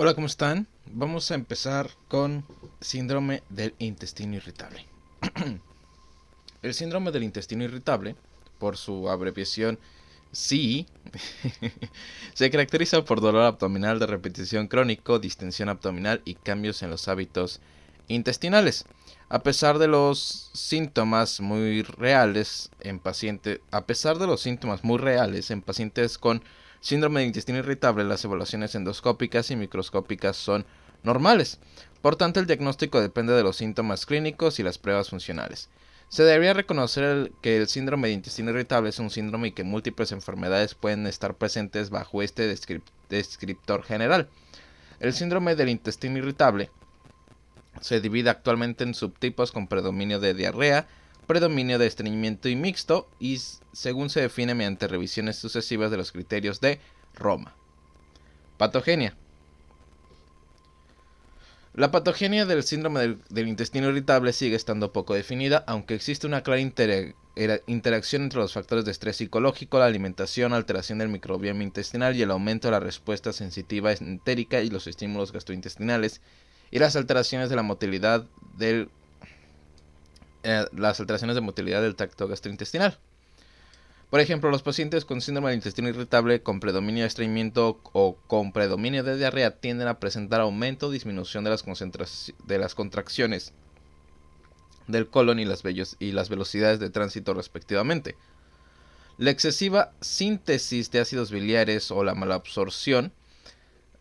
Hola, ¿cómo están? Vamos a empezar con síndrome del intestino irritable. el síndrome del intestino irritable, por su abreviación SI, se caracteriza por dolor abdominal de repetición crónico, distensión abdominal y cambios en los hábitos intestinales. A pesar de los síntomas muy reales en pacientes, a pesar de los síntomas muy reales en pacientes con síndrome de intestino irritable, las evaluaciones endoscópicas y microscópicas son normales. Por tanto, el diagnóstico depende de los síntomas clínicos y las pruebas funcionales. Se debería reconocer que el síndrome de intestino irritable es un síndrome y que múltiples enfermedades pueden estar presentes bajo este descriptor general. El síndrome del intestino irritable se divide actualmente en subtipos con predominio de diarrea, predominio de estreñimiento y mixto, y según se define mediante revisiones sucesivas de los criterios de Roma. Patogenia. La patogenia del síndrome del, intestino irritable sigue estando poco definida, aunque existe una clara interacción entre los factores de estrés psicológico, la alimentación, alteración del microbioma intestinal y el aumento de la respuesta sensitiva entérica y los estímulos gastrointestinales y las alteraciones de la motilidad del eh, las alteraciones de motilidad del tracto gastrointestinal. Por ejemplo, los pacientes con síndrome del intestino irritable con predominio de estreñimiento o con predominio de diarrea tienden a presentar aumento o disminución de las, de las contracciones del colon y las, y las velocidades de tránsito respectivamente. La excesiva síntesis de ácidos biliares o la malabsorción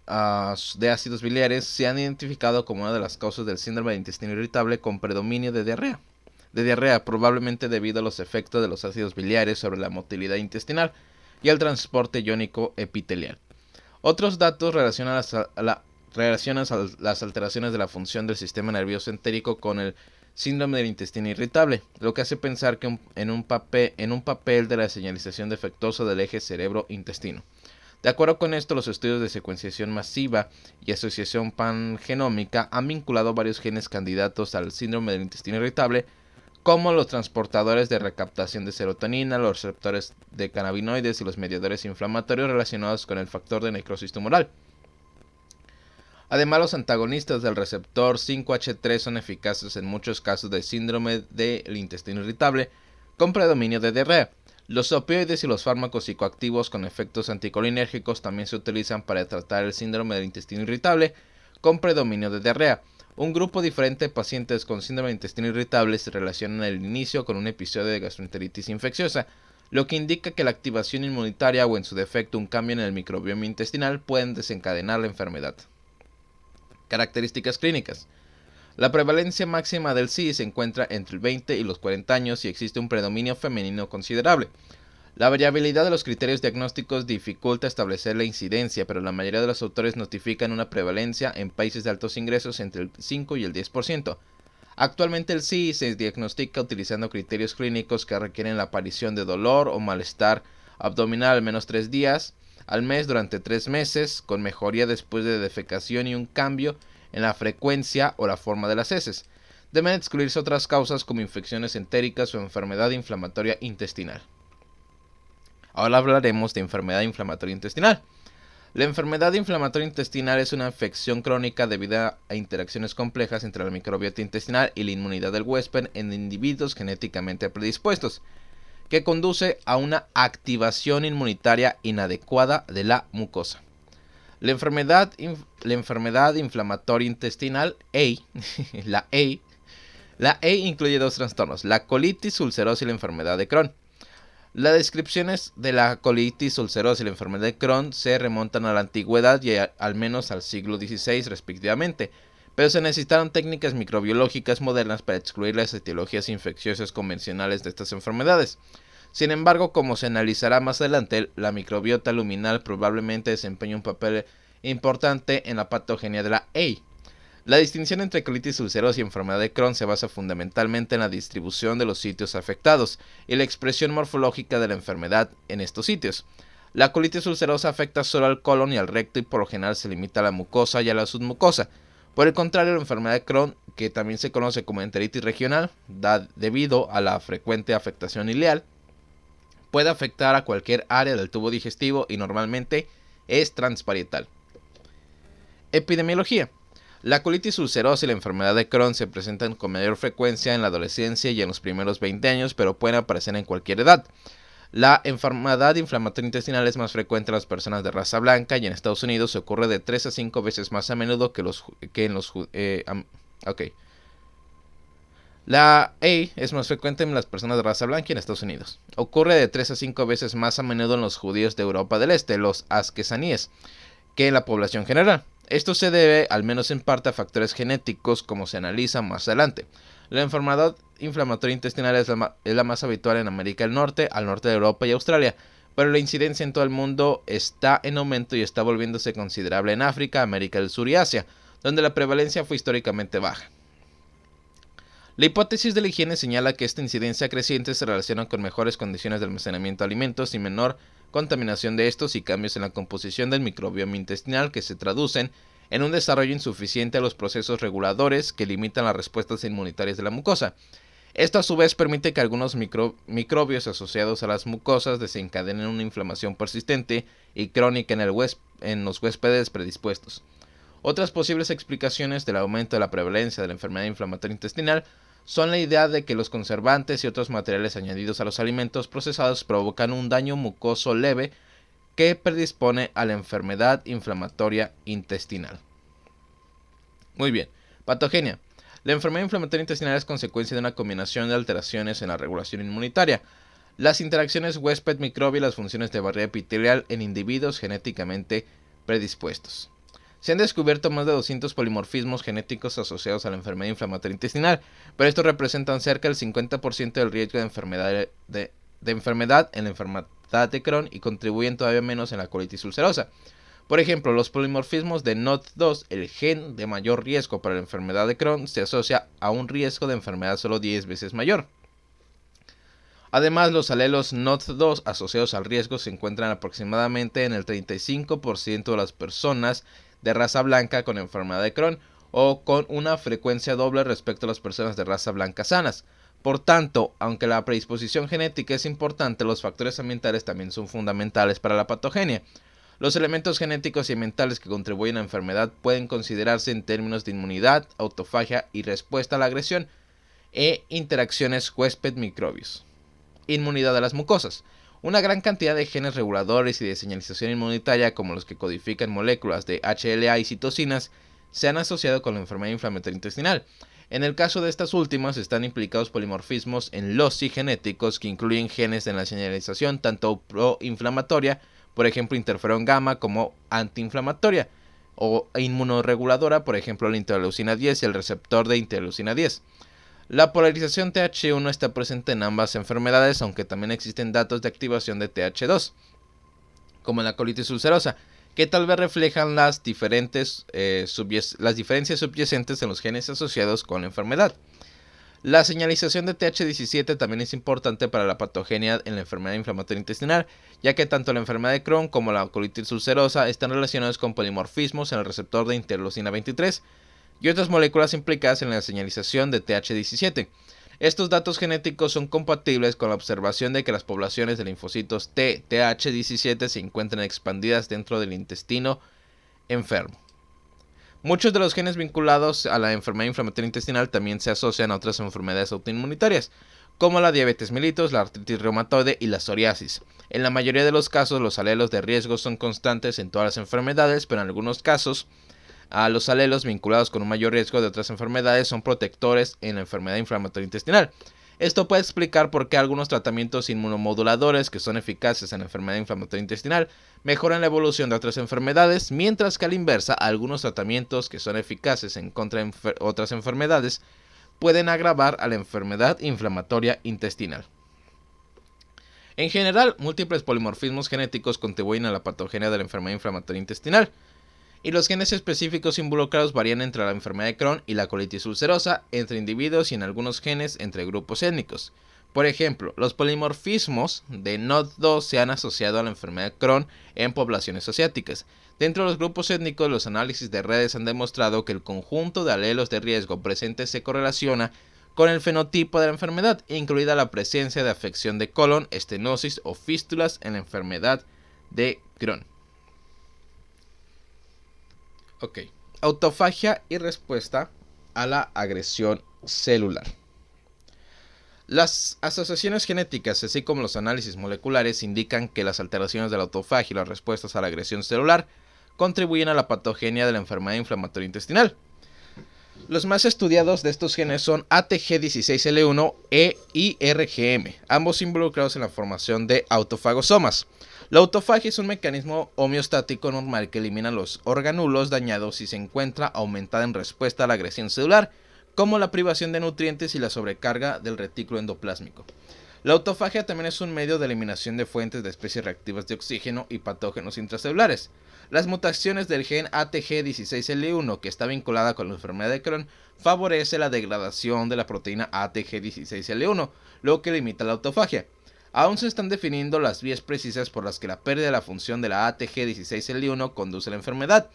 de ácidos biliares se han identificado como una de las causas del síndrome de intestino irritable con predominio de diarrea. De diarrea, probablemente debido a los efectos de los ácidos biliares sobre la motilidad intestinal y al transporte iónico epitelial. Otros datos relacionan, a las alteraciones de la función del sistema nervioso entérico con el síndrome del intestino irritable, lo que hace pensar que en, un papel, en un papel de la señalización defectuosa del eje cerebro-intestino. De acuerdo con esto, los estudios de secuenciación masiva y asociación pangenómica han vinculado varios genes candidatos al síndrome del intestino irritable, como los transportadores de recaptación de serotonina, los receptores de cannabinoides y los mediadores inflamatorios relacionados con el factor de necrosis tumoral. Además, los antagonistas del receptor 5H3 son eficaces en muchos casos de síndrome del intestino irritable con predominio de diarrea. Los opioides y los fármacos psicoactivos con efectos anticolinérgicos también se utilizan para tratar el síndrome del intestino irritable con predominio de diarrea. Un grupo diferente de pacientes con síndrome del intestino irritable se relacionan al inicio con un episodio de gastroenteritis infecciosa, lo que indica que la activación inmunitaria o en su defecto un cambio en el microbioma intestinal pueden desencadenar la enfermedad. Características clínicas. La prevalencia máxima del SI se encuentra entre el 20 y los 40 años y existe un predominio femenino considerable. La variabilidad de los criterios diagnósticos dificulta establecer la incidencia, pero la mayoría de los autores notifican una prevalencia en países de altos ingresos entre el 5 y el 10%. Actualmente el SI se diagnostica utilizando criterios clínicos que requieren la aparición de dolor o malestar abdominal al menos 3 días al mes durante 3 meses, con mejoría después de defecación y un cambio en la frecuencia o la forma de las heces. Deben excluirse otras causas como infecciones entéricas o enfermedad inflamatoria intestinal. Ahora hablaremos de enfermedad inflamatoria intestinal. La enfermedad inflamatoria intestinal es una infección crónica debido a interacciones complejas entre la microbiota intestinal y la inmunidad del huésped en individuos genéticamente predispuestos, que conduce a una activación inmunitaria inadecuada de la mucosa. La enfermedad, la enfermedad inflamatoria intestinal, la A, la A incluye dos trastornos, la colitis ulcerosa y la enfermedad de Crohn. Las descripciones de la colitis ulcerosa y la enfermedad de Crohn se remontan a la antigüedad y al menos al siglo XVI respectivamente, pero se necesitaron técnicas microbiológicas modernas para excluir las etiologías infecciosas convencionales de estas enfermedades. Sin embargo, como se analizará más adelante, la microbiota luminal probablemente desempeña un papel importante en la patogenia de la A. La distinción entre colitis ulcerosa y enfermedad de Crohn se basa fundamentalmente en la distribución de los sitios afectados y la expresión morfológica de la enfermedad en estos sitios. La colitis ulcerosa afecta solo al colon y al recto y por lo general se limita a la mucosa y a la submucosa. Por el contrario, la enfermedad de Crohn, que también se conoce como enteritis regional, da debido a la frecuente afectación ileal, puede afectar a cualquier área del tubo digestivo y normalmente es transparietal. Epidemiología. La colitis ulcerosa y la enfermedad de Crohn se presentan con mayor frecuencia en la adolescencia y en los primeros 20 años, pero pueden aparecer en cualquier edad. La enfermedad inflamatoria intestinal es más frecuente en las personas de raza blanca y en Estados Unidos ocurre de 3 a 5 veces más a menudo que, los, que en los... Eh, La A es más frecuente en las personas de raza blanca y en Estados Unidos. Ocurre de 3 a 5 veces más a menudo en los judíos de Europa del Este, los asquesaníes, que en la población general. Esto se debe, al menos en parte, a factores genéticos, como se analiza más adelante. La enfermedad inflamatoria intestinal es la, más habitual en América del Norte, al norte de Europa y Australia, pero la incidencia en todo el mundo está en aumento y está volviéndose considerable en África, América del Sur y Asia, donde la prevalencia fue históricamente baja. La hipótesis de la higiene señala que esta incidencia creciente se relaciona con mejores condiciones de almacenamiento de alimentos y menor contaminación de estos y cambios en la composición del microbioma intestinal que se traducen en un desarrollo insuficiente a los procesos reguladores que limitan las respuestas inmunitarias de la mucosa. Esto a su vez permite que algunos microbios asociados a las mucosas desencadenen una inflamación persistente y crónica en, en los huéspedes predispuestos. Otras posibles explicaciones del aumento de la prevalencia de la enfermedad inflamatoria intestinal son la idea de que los conservantes y otros materiales añadidos a los alimentos procesados provocan un daño mucoso leve que predispone a la enfermedad inflamatoria intestinal. Muy bien, patogenia. La enfermedad inflamatoria intestinal es consecuencia de una combinación de alteraciones en la regulación inmunitaria, las interacciones huésped-microbio y las funciones de barrera epitelial en individuos genéticamente predispuestos. Se han descubierto más de 200 polimorfismos genéticos asociados a la enfermedad inflamatoria intestinal, pero estos representan cerca del 50% del riesgo de enfermedad, de, en la enfermedad de Crohn y contribuyen todavía menos en la colitis ulcerosa. Por ejemplo, los polimorfismos de NOT2, el gen de mayor riesgo para la enfermedad de Crohn, se asocia a un riesgo de enfermedad solo 10 veces mayor. Además, los alelos NOT2 asociados al riesgo se encuentran aproximadamente en el 35% de las personas de raza blanca con enfermedad de Crohn o con una frecuencia doble respecto a las personas de raza blanca sanas. Por tanto, aunque la predisposición genética es importante, los factores ambientales también son fundamentales para la patogenia. Los elementos genéticos y ambientales que contribuyen a la enfermedad pueden considerarse en términos de inmunidad, autofagia y respuesta a la agresión e interacciones huésped-microbios. Inmunidad de las mucosas. Una gran cantidad de genes reguladores y de señalización inmunitaria, como los que codifican moléculas de HLA y citocinas, se han asociado con la enfermedad inflamatoria intestinal. En el caso de estas últimas están implicados polimorfismos en los genéticos que incluyen genes de la señalización tanto proinflamatoria, por ejemplo interferón gamma, como antiinflamatoria, o inmunoreguladora, por ejemplo la interleucina 10 y el receptor de interleucina 10. La polarización TH1 está presente en ambas enfermedades, aunque también existen datos de activación de TH2, como en la colitis ulcerosa, que tal vez reflejan las, diferentes, eh, las diferencias subyacentes en los genes asociados con la enfermedad. La señalización de TH17 también es importante para la patogenia en la enfermedad inflamatoria intestinal, ya que tanto la enfermedad de Crohn como la colitis ulcerosa están relacionados con polimorfismos en el receptor de interleucina 23, y otras moléculas implicadas en la señalización de TH17. Estos datos genéticos son compatibles con la observación de que las poblaciones de linfocitos T, TH17 se encuentran expandidas dentro del intestino enfermo. Muchos de los genes vinculados a la enfermedad inflamatoria intestinal también se asocian a otras enfermedades autoinmunitarias, como la diabetes mellitus, la artritis reumatoide y la psoriasis. En la mayoría de los casos, los alelos de riesgo son constantes en todas las enfermedades, pero en algunos casos, a los alelos vinculados con un mayor riesgo de otras enfermedades son protectores en la enfermedad inflamatoria intestinal. Esto puede explicar por qué algunos tratamientos inmunomoduladores que son eficaces en la enfermedad inflamatoria intestinal mejoran la evolución de otras enfermedades, mientras que a la inversa algunos tratamientos que son eficaces en contra de otras enfermedades pueden agravar a la enfermedad inflamatoria intestinal. En general, múltiples polimorfismos genéticos contribuyen a la patogenia de la enfermedad inflamatoria intestinal y los genes específicos involucrados varían entre la enfermedad de Crohn y la colitis ulcerosa, entre individuos y en algunos genes entre grupos étnicos. Por ejemplo, los polimorfismos de NOD2 se han asociado a la enfermedad de Crohn en poblaciones asiáticas. Dentro de los grupos étnicos, los análisis de redes han demostrado que el conjunto de alelos de riesgo presentes se correlaciona con el fenotipo de la enfermedad, incluida la presencia de afección de colon, estenosis o fístulas en la enfermedad de Crohn. Ok. Autofagia y respuesta a la agresión celular. Las asociaciones genéticas, así como los análisis moleculares, indican que las alteraciones de la autofagia y las respuestas a la agresión celular contribuyen a la patogenia de la enfermedad inflamatoria intestinal. Los más estudiados de estos genes son ATG16L1 e IRGM, ambos involucrados en la formación de autofagosomas. La autofagia es un mecanismo homeostático normal que elimina los organulos dañados y se encuentra aumentada en respuesta a la agresión celular, como la privación de nutrientes y la sobrecarga del retículo endoplásmico. La autofagia también es un medio de eliminación de fuentes de especies reactivas de oxígeno y patógenos intracelulares. Las mutaciones del gen ATG16L1 que está vinculada con la enfermedad de Crohn favorece la degradación de la proteína ATG16L1, lo que limita la autofagia. Aún se están definiendo las vías precisas por las que la pérdida de la función de la ATG16L1 conduce a la enfermedad,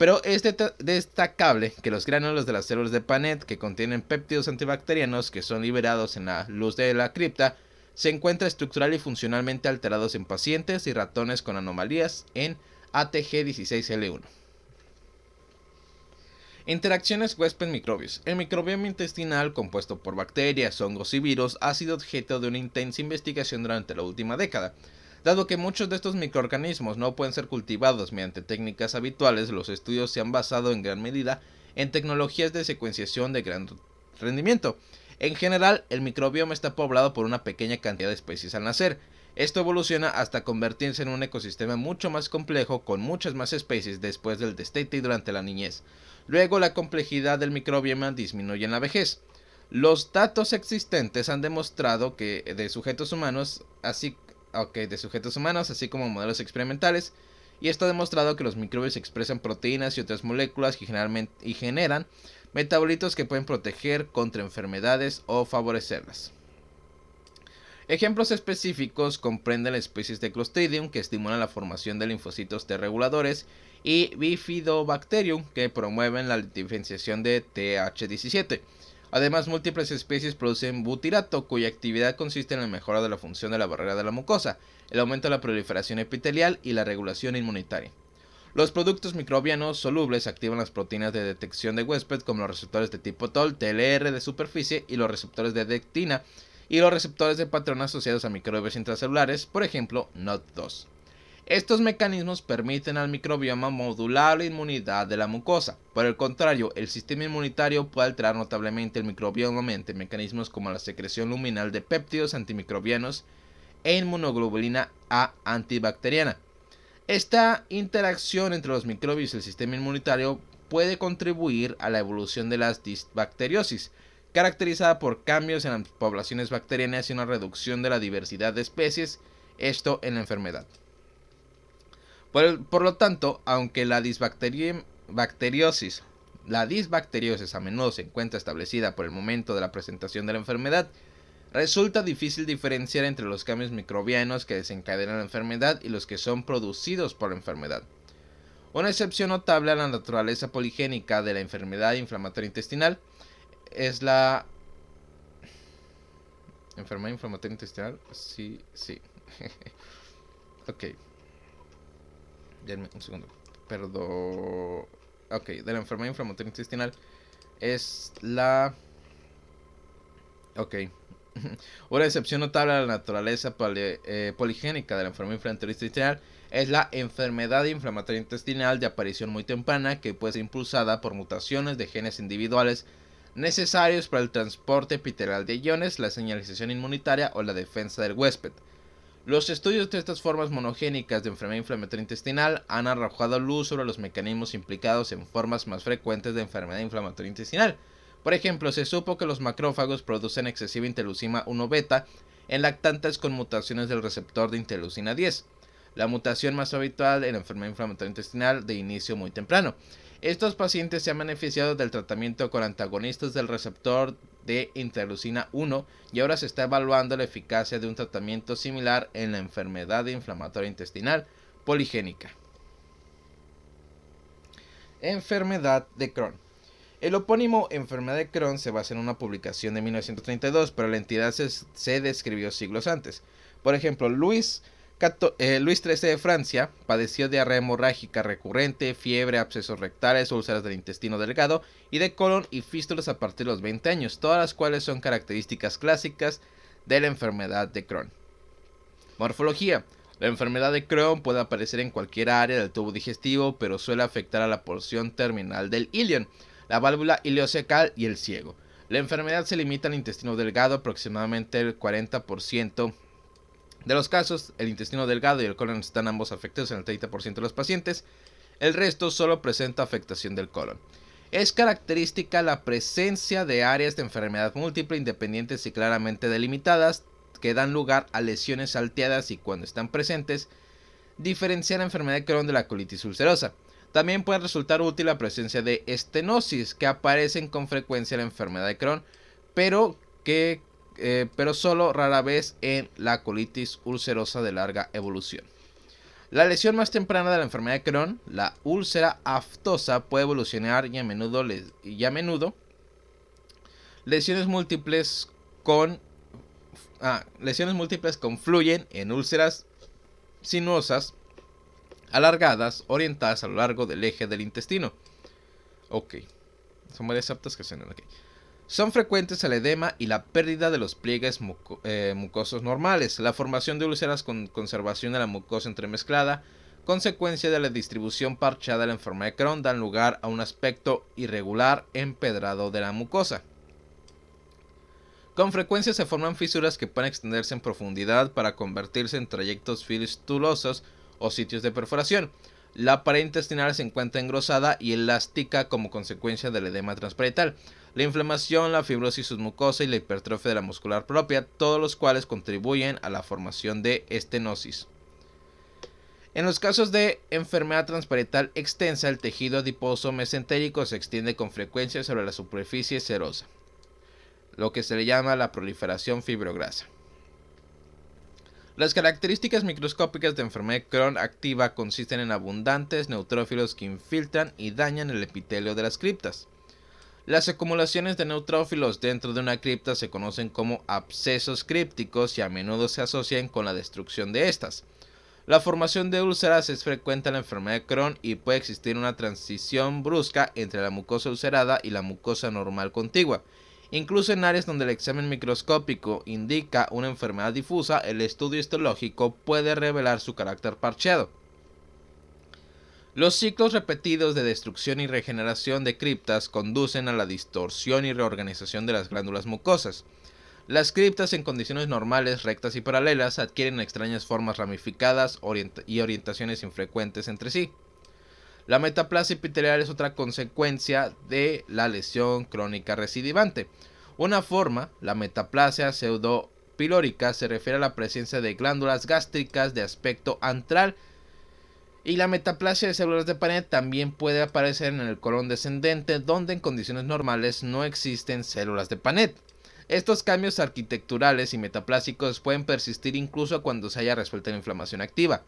pero es destacable que los gránulos de las células de Panet que contienen péptidos antibacterianos que son liberados en la luz de la cripta se encuentran estructural y funcionalmente alterados en pacientes y ratones con anomalías en ATG16L1. Interacciones huésped-microbios. El microbioma intestinal, compuesto por bacterias, hongos y virus, ha sido objeto de una intensa investigación durante la última década. Dado que muchos de estos microorganismos no pueden ser cultivados mediante técnicas habituales, los estudios se han basado en gran medida en tecnologías de secuenciación de gran rendimiento. En general, el microbioma está poblado por una pequeña cantidad de especies al nacer. Esto evoluciona hasta convertirse en un ecosistema mucho más complejo con muchas más especies después del destete y durante la niñez. Luego la complejidad del microbioma disminuye en la vejez. Los datos existentes han demostrado que de sujetos humanos, así, de sujetos humanos, así como modelos experimentales, y esto ha demostrado que los microbios expresan proteínas y otras moléculas que generalmente, y generan metabolitos que pueden proteger contra enfermedades o favorecerlas. Ejemplos específicos comprenden especies de Clostridium que estimulan la formación de linfocitos T reguladores y Bifidobacterium que promueven la diferenciación de TH17. Además, múltiples especies producen butirato, cuya actividad consiste en la mejora de la función de la barrera de la mucosa, el aumento de la proliferación epitelial y la regulación inmunitaria. Los productos microbianos solubles activan las proteínas de detección de huésped como los receptores de tipo TOL, TLR de superficie y los receptores de dectina y los receptores de patrón asociados a microbios intracelulares, por ejemplo, NOT2. Estos mecanismos permiten al microbioma modular la inmunidad de la mucosa. Por el contrario, el sistema inmunitario puede alterar notablemente el microbioma mediante mecanismos como la secreción luminal de péptidos antimicrobianos e inmunoglobulina A antibacteriana. Esta interacción entre los microbios y el sistema inmunitario puede contribuir a la evolución de la disbacteriosis, caracterizada por cambios en las poblaciones bacterianas y una reducción de la diversidad de especies, esto en la enfermedad. Por, lo tanto, aunque la disbacteriosis, la disbacteriosis a menudo se encuentra establecida por el momento de la presentación de la enfermedad, resulta difícil diferenciar entre los cambios microbianos que desencadenan la enfermedad y los que son producidos por la enfermedad. Una excepción notable a la naturaleza poligénica de la enfermedad inflamatoria intestinal es la enfermedad inflamatoria intestinal. Sí, sí. ok un segundo. Perdón. Ok, de la enfermedad inflamatoria intestinal es la... Ok. Una excepción notable a la naturaleza eh, poligénica de la enfermedad inflamatoria intestinal es la enfermedad inflamatoria intestinal de aparición muy temprana que puede ser impulsada por mutaciones de genes individuales necesarios para el transporte epitelial de iones, la señalización inmunitaria o la defensa del huésped. Los estudios de estas formas monogénicas de enfermedad inflamatoria intestinal han arrojado luz sobre los mecanismos implicados en formas más frecuentes de enfermedad inflamatoria intestinal. Por ejemplo, se supo que los macrófagos producen excesiva interleucina 1 beta en lactantes con mutaciones del receptor de interleucina 10, la mutación más habitual en la enfermedad inflamatoria intestinal de inicio muy temprano. Estos pacientes se han beneficiado del tratamiento con antagonistas del receptor de interleucina 1 y ahora se está evaluando la eficacia de un tratamiento similar en la enfermedad inflamatoria intestinal poligénica. Enfermedad de Crohn. El opónimo enfermedad de Crohn se basa en una publicación de 1932, pero la entidad se, se describió siglos antes. Por ejemplo, Luis Eh, Luis XIII de Francia padeció diarrea hemorrágica recurrente, fiebre, abscesos rectales, úlceras del intestino delgado y de colon y fístulas a partir de los 20 años, todas las cuales son características clásicas de la enfermedad de Crohn. Morfología. La enfermedad de Crohn puede aparecer en cualquier área del tubo digestivo, pero suele afectar a la porción terminal del ilion, la válvula ileocecal y el ciego. La enfermedad se limita al intestino delgado, aproximadamente el 40% de los casos, el intestino delgado y el colon están ambos afectados en el 30% de los pacientes. El resto solo presenta afectación del colon. Es característica la presencia de áreas de enfermedad múltiple independientes y claramente delimitadas que dan lugar a lesiones salteadas y cuando están presentes, diferenciar la enfermedad de Crohn de la colitis ulcerosa. También puede resultar útil la presencia de estenosis que aparecen con frecuencia en la enfermedad de Crohn, pero que eh, pero solo rara vez en la colitis ulcerosa de larga evolución. La lesión más temprana de la enfermedad de Crohn, la úlcera aftosa, puede evolucionar y a menudo, y a menudo lesiones múltiples con ah, lesiones múltiples confluyen en úlceras sinuosas alargadas orientadas a lo largo del eje del intestino. Ok, son varias aptas que se aquí. Son frecuentes el edema y la pérdida de los pliegues eh, mucosos normales, la formación de úlceras con conservación de la mucosa entremezclada, consecuencia de la distribución parchada de la enfermedad de Crohn, dan lugar a un aspecto irregular empedrado de la mucosa. Con frecuencia se forman fisuras que pueden extenderse en profundidad para convertirse en trayectos fistulosos o sitios de perforación. La pared intestinal se encuentra engrosada y elástica como consecuencia del edema transparental la inflamación, la fibrosis submucosa y la hipertrofia de la muscular propia, todos los cuales contribuyen a la formación de estenosis. En los casos de enfermedad transparental extensa, el tejido adiposo mesentérico se extiende con frecuencia sobre la superficie serosa, lo que se le llama la proliferación fibrograsa. Las características microscópicas de enfermedad Crohn activa consisten en abundantes neutrófilos que infiltran y dañan el epitelio de las criptas. Las acumulaciones de neutrófilos dentro de una cripta se conocen como abscesos crípticos y a menudo se asocian con la destrucción de estas. La formación de úlceras es frecuente en la enfermedad de Crohn y puede existir una transición brusca entre la mucosa ulcerada y la mucosa normal contigua. Incluso en áreas donde el examen microscópico indica una enfermedad difusa, el estudio histológico puede revelar su carácter parcheado. Los ciclos repetidos de destrucción y regeneración de criptas conducen a la distorsión y reorganización de las glándulas mucosas. Las criptas en condiciones normales, rectas y paralelas adquieren extrañas formas ramificadas y orientaciones infrecuentes entre sí. La metaplasia epitelial es otra consecuencia de la lesión crónica recidivante. Una forma, la metaplasia pseudopilórica, se refiere a la presencia de glándulas gástricas de aspecto antral y la metaplasia de células de Panet también puede aparecer en el colon descendente, donde en condiciones normales no existen células de Panet. Estos cambios arquitecturales y metaplásicos pueden persistir incluso cuando se haya resuelto la inflamación activa.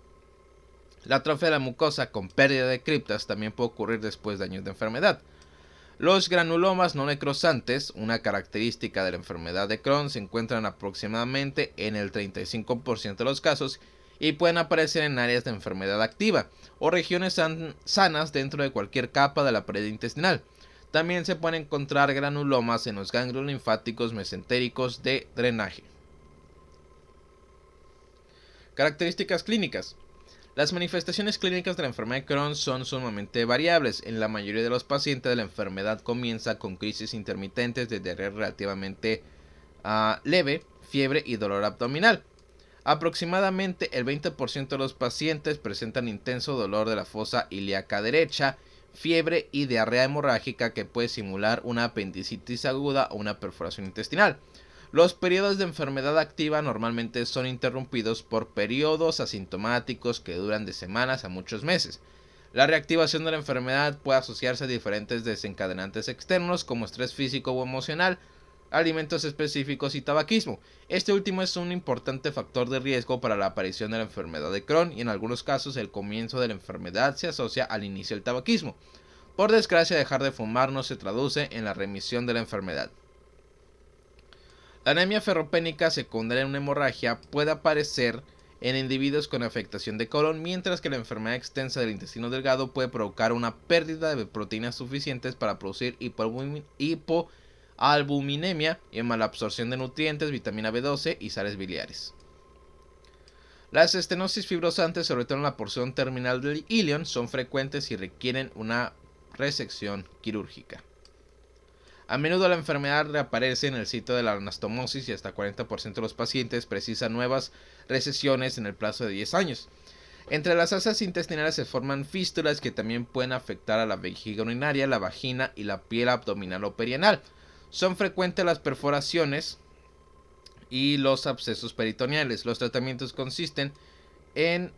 La atrofia de la mucosa con pérdida de criptas también puede ocurrir después de años de enfermedad. Los granulomas no necrosantes, una característica de la enfermedad de Crohn, se encuentran aproximadamente en el 35% de los casos y pueden aparecer en áreas de enfermedad activa o regiones sanas dentro de cualquier capa de la pared intestinal. También se pueden encontrar granulomas en los ganglios linfáticos mesentéricos de drenaje. Características clínicas. Las manifestaciones clínicas de la enfermedad de Crohn son sumamente variables. En la mayoría de los pacientes la enfermedad comienza con crisis intermitentes de diarrea relativamente ah, leve, fiebre y dolor abdominal. Aproximadamente el 20% de los pacientes presentan intenso dolor de la fosa ilíaca derecha, fiebre y diarrea hemorrágica que puede simular una apendicitis aguda o una perforación intestinal. Los periodos de enfermedad activa normalmente son interrumpidos por periodos asintomáticos que duran de semanas a muchos meses. La reactivación de la enfermedad puede asociarse a diferentes desencadenantes externos como estrés físico o emocional, alimentos específicos y tabaquismo. Este último es un importante factor de riesgo para la aparición de la enfermedad de Crohn y en algunos casos el comienzo de la enfermedad se asocia al inicio del tabaquismo. Por desgracia, dejar de fumar no se traduce en la remisión de la enfermedad. La anemia ferropénica secundaria en una hemorragia puede aparecer en individuos con afectación de colon, mientras que la enfermedad extensa del intestino delgado puede provocar una pérdida de proteínas suficientes para producir hipoalbuminemia y mala absorción de nutrientes, vitamina B12 y sales biliares. Las estenosis fibrosantes, sobre todo en la porción terminal del ilion, son frecuentes y requieren una resección quirúrgica. A menudo la enfermedad reaparece en el sitio de la anastomosis y hasta 40% de los pacientes precisan nuevas recesiones en el plazo de 10 años. Entre las asas intestinales se forman fístulas que también pueden afectar a la vejiga urinaria, la vagina y la piel abdominal o perianal. Son frecuentes las perforaciones y los abscesos peritoneales. Los tratamientos consisten en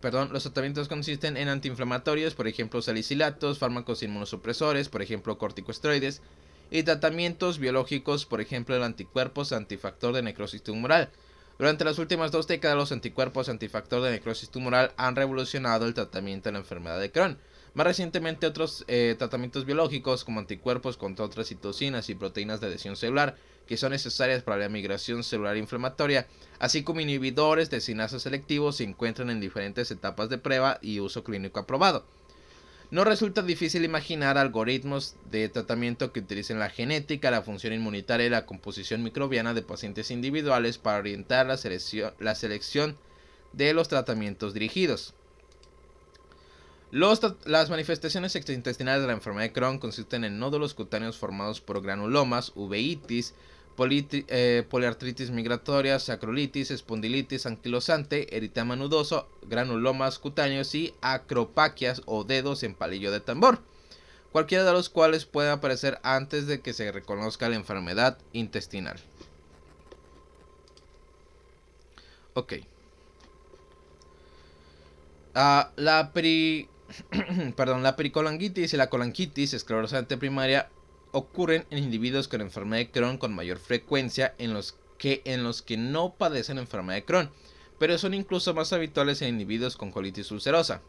perdón, los tratamientos consisten en antiinflamatorios, por ejemplo salicilatos, fármacos inmunosupresores, por ejemplo corticosteroides, y tratamientos biológicos, por ejemplo el anticuerpos antifactor de necrosis tumoral. Durante las últimas dos décadas los anticuerpos antifactor de necrosis tumoral han revolucionado el tratamiento de la enfermedad de Crohn. Más recientemente otros eh, tratamientos biológicos como anticuerpos contra otras citocinas y proteínas de adhesión celular que son necesarias para la migración celular inflamatoria, así como inhibidores de sinasa selectivos se encuentran en diferentes etapas de prueba y uso clínico aprobado. No resulta difícil imaginar algoritmos de tratamiento que utilicen la genética, la función inmunitaria y la composición microbiana de pacientes individuales para orientar la selección, de los tratamientos dirigidos. Las manifestaciones extraintestinales de la enfermedad de Crohn consisten en nódulos cutáneos formados por granulomas, uveitis, eh, poliartritis migratoria, sacrolitis, espondilitis anquilosante, eritema nudoso, granulomas cutáneos y acropaquias o dedos en palillo de tambor, cualquiera de los cuales puede aparecer antes de que se reconozca la enfermedad intestinal. Ok. Ah, la, Perdón, la pericolangitis y la colangitis esclerosante primaria ocurren en individuos con enfermedad de Crohn con mayor frecuencia en los que en los que no padecen enfermedad de Crohn, pero son incluso más habituales en individuos con colitis ulcerosa.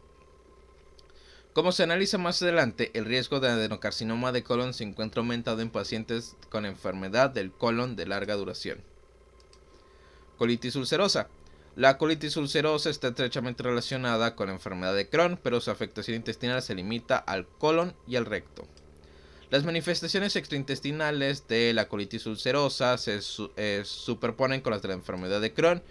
Como se analiza más adelante, el riesgo de adenocarcinoma de colon se encuentra aumentado en pacientes con enfermedad del colon de larga duración. Colitis ulcerosa. La colitis ulcerosa está estrechamente relacionada con la enfermedad de Crohn, pero su afectación intestinal se limita al colon y al recto. Las manifestaciones extraintestinales de la colitis ulcerosa se eh, superponen con las de la enfermedad de Crohn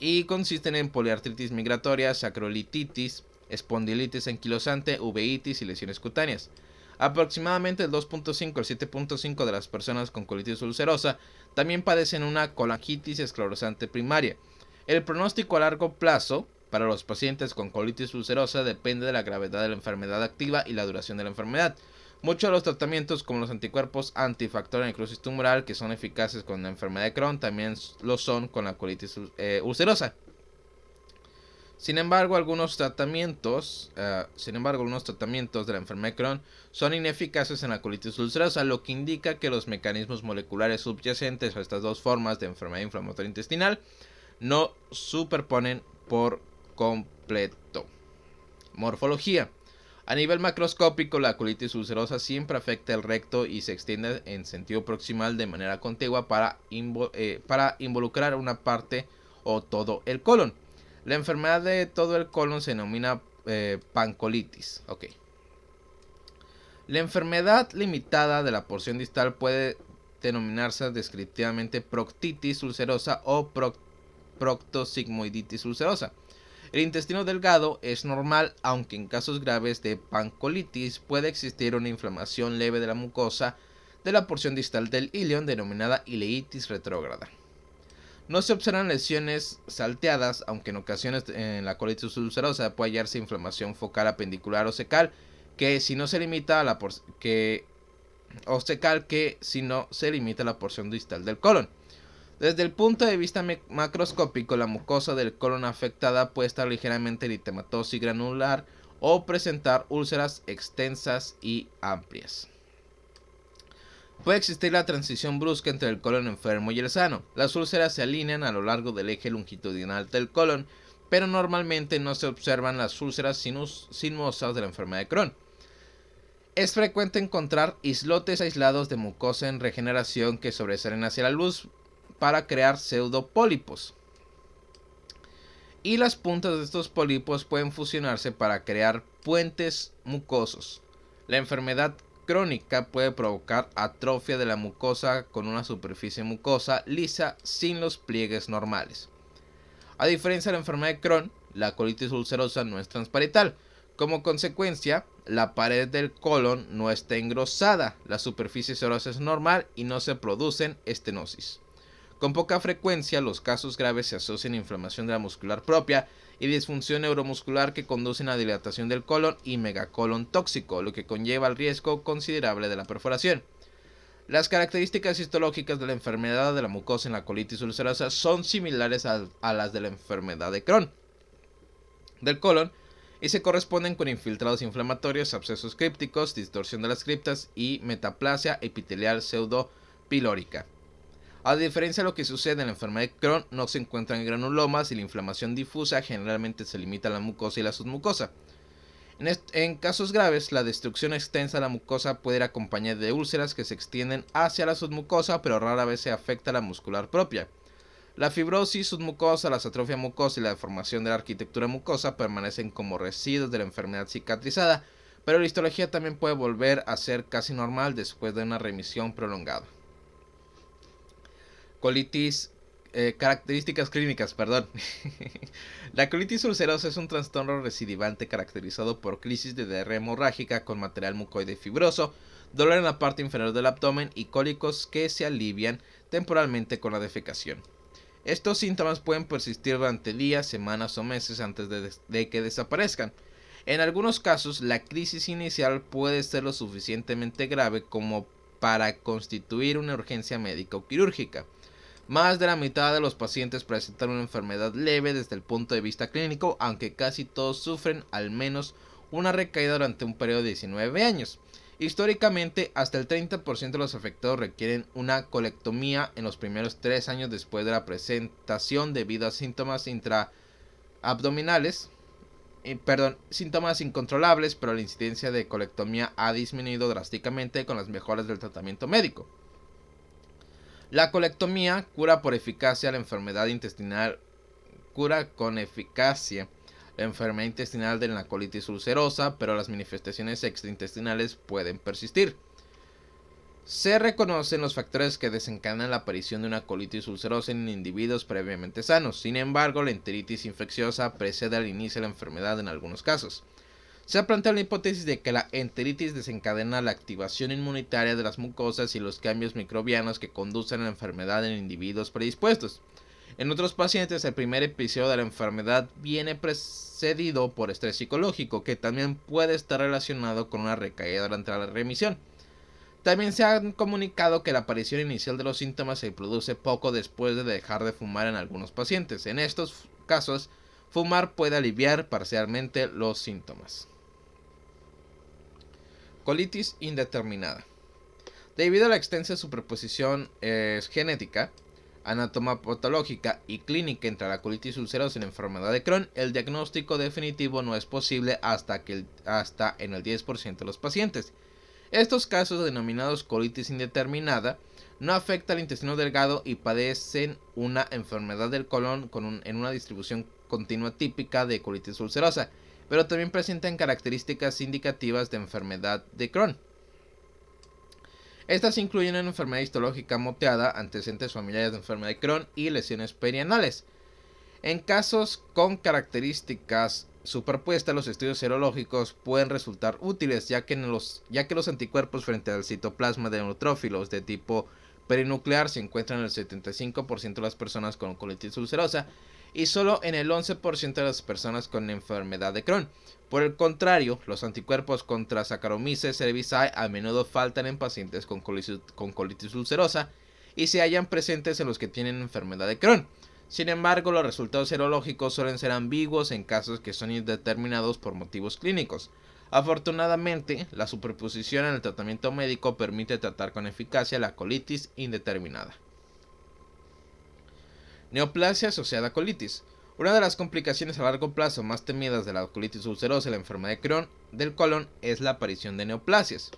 y consisten en poliartritis migratoria, sacrolititis, espondilitis anquilosante, uveitis y lesiones cutáneas. Aproximadamente el 2.5 al 7.5 de las personas con colitis ulcerosa también padecen una colangitis esclerosante primaria. El pronóstico a largo plazo para los pacientes con colitis ulcerosa depende de la gravedad de la enfermedad activa y la duración de la enfermedad. Muchos de los tratamientos como los anticuerpos antifactor de necrosis tumoral que son eficaces con la enfermedad de Crohn también lo son con la colitis eh, ulcerosa. Sin embargo, algunos tratamientos, eh, sin embargo, algunos tratamientos de la enfermedad de Crohn son ineficaces en la colitis ulcerosa, lo que indica que los mecanismos moleculares subyacentes a estas dos formas de enfermedad inflamatoria intestinal no superponen por completo. Morfología. A nivel macroscópico, la colitis ulcerosa siempre afecta el recto y se extiende en sentido proximal de manera contigua para, eh, involucrar una parte o todo el colon. La enfermedad de todo el colon se denomina eh, pancolitis. La enfermedad limitada de la porción distal puede denominarse descriptivamente proctitis ulcerosa o proctosigmoiditis ulcerosa. El intestino delgado es normal, aunque en casos graves de pancolitis puede existir una inflamación leve de la mucosa de la porción distal del ilion denominada ileitis retrógrada. No se observan lesiones salteadas, aunque en ocasiones en la colitis ulcerosa puede hallarse inflamación focal apendicular o secal, que si no se limita a la que que si no se limita a la porción distal del colon. Desde el punto de vista macroscópico, la mucosa del colon afectada puede estar ligeramente eritematosa y granular o presentar úlceras extensas y amplias. Puede existir la transición brusca entre el colon enfermo y el sano. Las úlceras se alinean a lo largo del eje longitudinal del colon, pero normalmente no se observan las úlceras sinuosas de la enfermedad de Crohn. Es frecuente encontrar islotes aislados de mucosa en regeneración que sobresalen hacia la luz, para crear pseudopólipos. y las puntas de estos pólipos pueden fusionarse para crear puentes mucosos. La enfermedad crónica puede provocar atrofia de la mucosa con una superficie mucosa lisa sin los pliegues normales. A diferencia de la enfermedad de Crohn, la colitis ulcerosa no es transparental. Como consecuencia, la pared del colon no está engrosada, la superficie serosa es normal y no se producen estenosis. Con poca frecuencia, los casos graves se asocian a inflamación de la muscular propia y disfunción neuromuscular que conducen a dilatación del colon y megacolon tóxico, lo que conlleva el riesgo considerable de la perforación. Las características histológicas de la enfermedad de la mucosa en la colitis ulcerosa son similares a, las de la enfermedad de Crohn del colon y se corresponden con infiltrados inflamatorios, abscesos crípticos, distorsión de las criptas y metaplasia epitelial pseudopilórica. A diferencia de lo que sucede en la enfermedad de Crohn, no se encuentran granulomas y la inflamación difusa generalmente se limita a la mucosa y la submucosa. En, casos graves, la destrucción extensa de la mucosa puede ir acompañada de úlceras que se extienden hacia la submucosa, pero rara vez se afecta a la muscular propia. La fibrosis submucosa, la atrofia mucosa y la deformación de la arquitectura mucosa permanecen como residuos de la enfermedad cicatrizada, pero la histología también puede volver a ser casi normal después de una remisión prolongada. Colitis eh, características clínicas, perdón. la colitis ulcerosa es un trastorno recidivante caracterizado por crisis de diarrea hemorrágica con material mucoide fibroso, dolor en la parte inferior del abdomen y cólicos que se alivian temporalmente con la defecación. Estos síntomas pueden persistir durante días, semanas o meses antes de, que desaparezcan. En algunos casos, la crisis inicial puede ser lo suficientemente grave como para constituir una urgencia médica o quirúrgica. Más de la mitad de los pacientes presentan una enfermedad leve desde el punto de vista clínico, aunque casi todos sufren al menos una recaída durante un periodo de 19 años. Históricamente, hasta el 30% de los afectados requieren una colectomía en los primeros 3 años después de la presentación debido a síntomas intraabdominales, eh, perdón, síntomas incontrolables, pero la incidencia de colectomía ha disminuido drásticamente con las mejoras del tratamiento médico. La colectomía cura por eficacia la enfermedad intestinal, cura con eficacia la enfermedad intestinal de la colitis ulcerosa, pero las manifestaciones extraintestinales pueden persistir. Se reconocen los factores que desencadenan la aparición de una colitis ulcerosa en individuos previamente sanos. Sin embargo, la enteritis infecciosa precede al inicio de la enfermedad en algunos casos. Se ha planteado la hipótesis de que la enteritis desencadena la activación inmunitaria de las mucosas y los cambios microbianos que conducen a la enfermedad en individuos predispuestos. En otros pacientes, el primer episodio de la enfermedad viene precedido por estrés psicológico, que también puede estar relacionado con una recaída durante la remisión. También se ha comunicado que la aparición inicial de los síntomas se produce poco después de dejar de fumar en algunos pacientes. En estos casos, fumar puede aliviar parcialmente los síntomas. Colitis indeterminada. Debido a la extensa superposición eh, genética, anatomopatológica y clínica entre la colitis ulcerosa y la enfermedad de Crohn, el diagnóstico definitivo no es posible hasta, que hasta en el 10% de los pacientes. Estos casos denominados colitis indeterminada no afectan al intestino delgado y padecen una enfermedad del colon con en una distribución continua típica de colitis ulcerosa, pero también presentan características indicativas de enfermedad de Crohn. Estas incluyen una enfermedad histológica moteada, antecedentes familiares de enfermedad de Crohn y lesiones perianales. En casos con características superpuestas, los estudios serológicos pueden resultar útiles, ya que, los, los anticuerpos frente al citoplasma de neutrófilos de tipo perinuclear se encuentran en el 75% de las personas con colitis ulcerosa y solo en el 11% de las personas con enfermedad de Crohn. Por el contrario, los anticuerpos contra Saccharomyces cerevisiae a menudo faltan en pacientes con colitis, ulcerosa y se hallan presentes en los que tienen enfermedad de Crohn. Sin embargo, los resultados serológicos suelen ser ambiguos en casos que son indeterminados por motivos clínicos. Afortunadamente, la superposición en el tratamiento médico permite tratar con eficacia la colitis indeterminada. Neoplasia asociada a colitis. Una de las complicaciones a largo plazo más temidas de la colitis ulcerosa y la enfermedad de Crohn del colon es la aparición de neoplasias.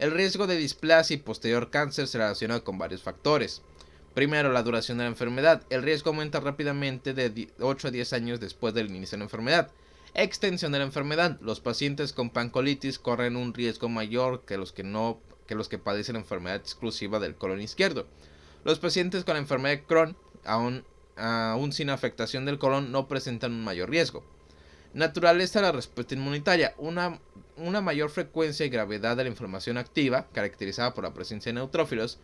El riesgo de displasia y posterior cáncer se relaciona con varios factores. Primero, la duración de la enfermedad. El riesgo aumenta rápidamente de 8 a 10 años después del inicio de la enfermedad. Extensión de la enfermedad. Los pacientes con pancolitis corren un riesgo mayor que los que no que los que padecen enfermedad exclusiva del colon izquierdo. Los pacientes con la enfermedad de Crohn, aún, aún sin afectación del colon, no presentan un mayor riesgo. Naturaleza de la respuesta inmunitaria. Una, una mayor frecuencia y gravedad de la inflamación activa, caracterizada por la presencia de neutrófilos,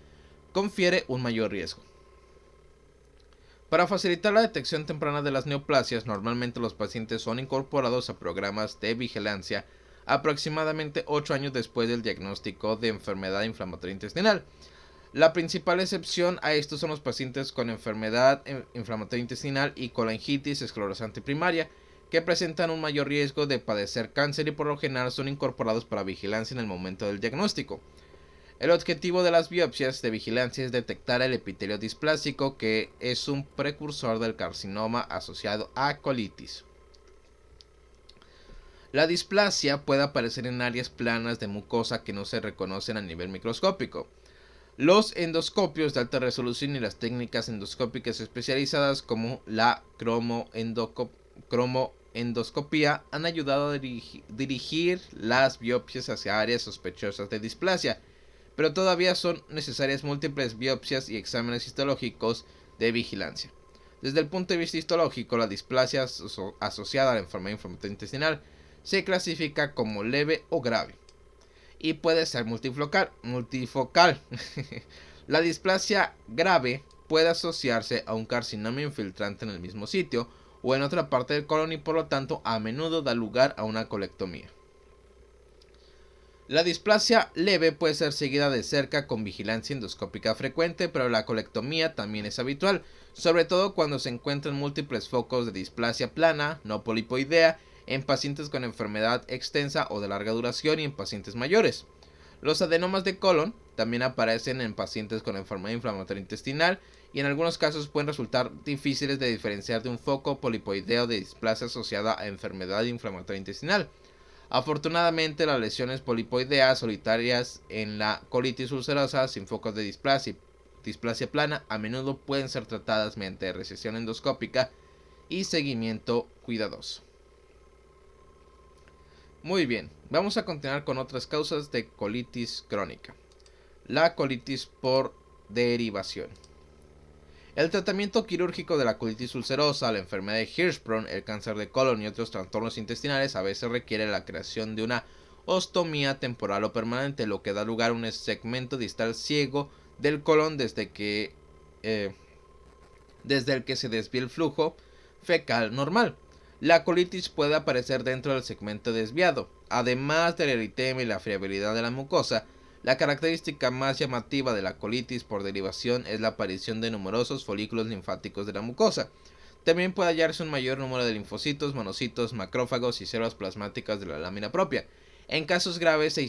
confiere un mayor riesgo. Para facilitar la detección temprana de las neoplasias, normalmente los pacientes son incorporados a programas de vigilancia aproximadamente 8 años después del diagnóstico de enfermedad inflamatoria intestinal. La principal excepción a esto son los pacientes con enfermedad inflamatoria intestinal y colangitis esclerosante primaria, que presentan un mayor riesgo de padecer cáncer y por lo general son incorporados para vigilancia en el momento del diagnóstico. El objetivo de las biopsias de vigilancia es detectar el epitelio displásico, que es un precursor del carcinoma asociado a colitis. La displasia puede aparecer en áreas planas de mucosa que no se reconocen a nivel microscópico. Los endoscopios de alta resolución y las técnicas endoscópicas especializadas como la cromoendoscopía han ayudado a dirigir las biopsias hacia áreas sospechosas de displasia pero todavía son necesarias múltiples biopsias y exámenes histológicos de vigilancia. Desde el punto de vista histológico, la displasia asociada a la enfermedad intestinal se clasifica como leve o grave y puede ser multifocal. multifocal. la displasia grave puede asociarse a un carcinoma infiltrante en el mismo sitio o en otra parte del colon y por lo tanto a menudo da lugar a una colectomía. La displasia leve puede ser seguida de cerca con vigilancia endoscópica frecuente, pero la colectomía también es habitual, sobre todo cuando se encuentran múltiples focos de displasia plana, no polipoidea, en pacientes con enfermedad extensa o de larga duración y en pacientes mayores. Los adenomas de colon también aparecen en pacientes con enfermedad inflamatoria intestinal y en algunos casos pueden resultar difíciles de diferenciar de un foco polipoideo de displasia asociada a enfermedad inflamatoria intestinal. Afortunadamente, las lesiones polipoideas solitarias en la colitis ulcerosa sin focos de displasia, displasia plana a menudo pueden ser tratadas mediante recesión endoscópica y seguimiento cuidadoso. Muy bien, vamos a continuar con otras causas de colitis crónica. La colitis por derivación. El tratamiento quirúrgico de la colitis ulcerosa, la enfermedad de Hirschsprung, el cáncer de colon y otros trastornos intestinales a veces requiere la creación de una ostomía temporal o permanente, lo que da lugar a un segmento distal ciego del colon desde que eh, desde el que se desvía el flujo fecal normal. La colitis puede aparecer dentro del segmento desviado. Además del eritema y la friabilidad de la mucosa, la característica más llamativa de la colitis por derivación es la aparición de numerosos folículos linfáticos de la mucosa. También puede hallarse un mayor número de linfocitos, monocitos, macrófagos y células plasmáticas de la lámina propia. En casos graves,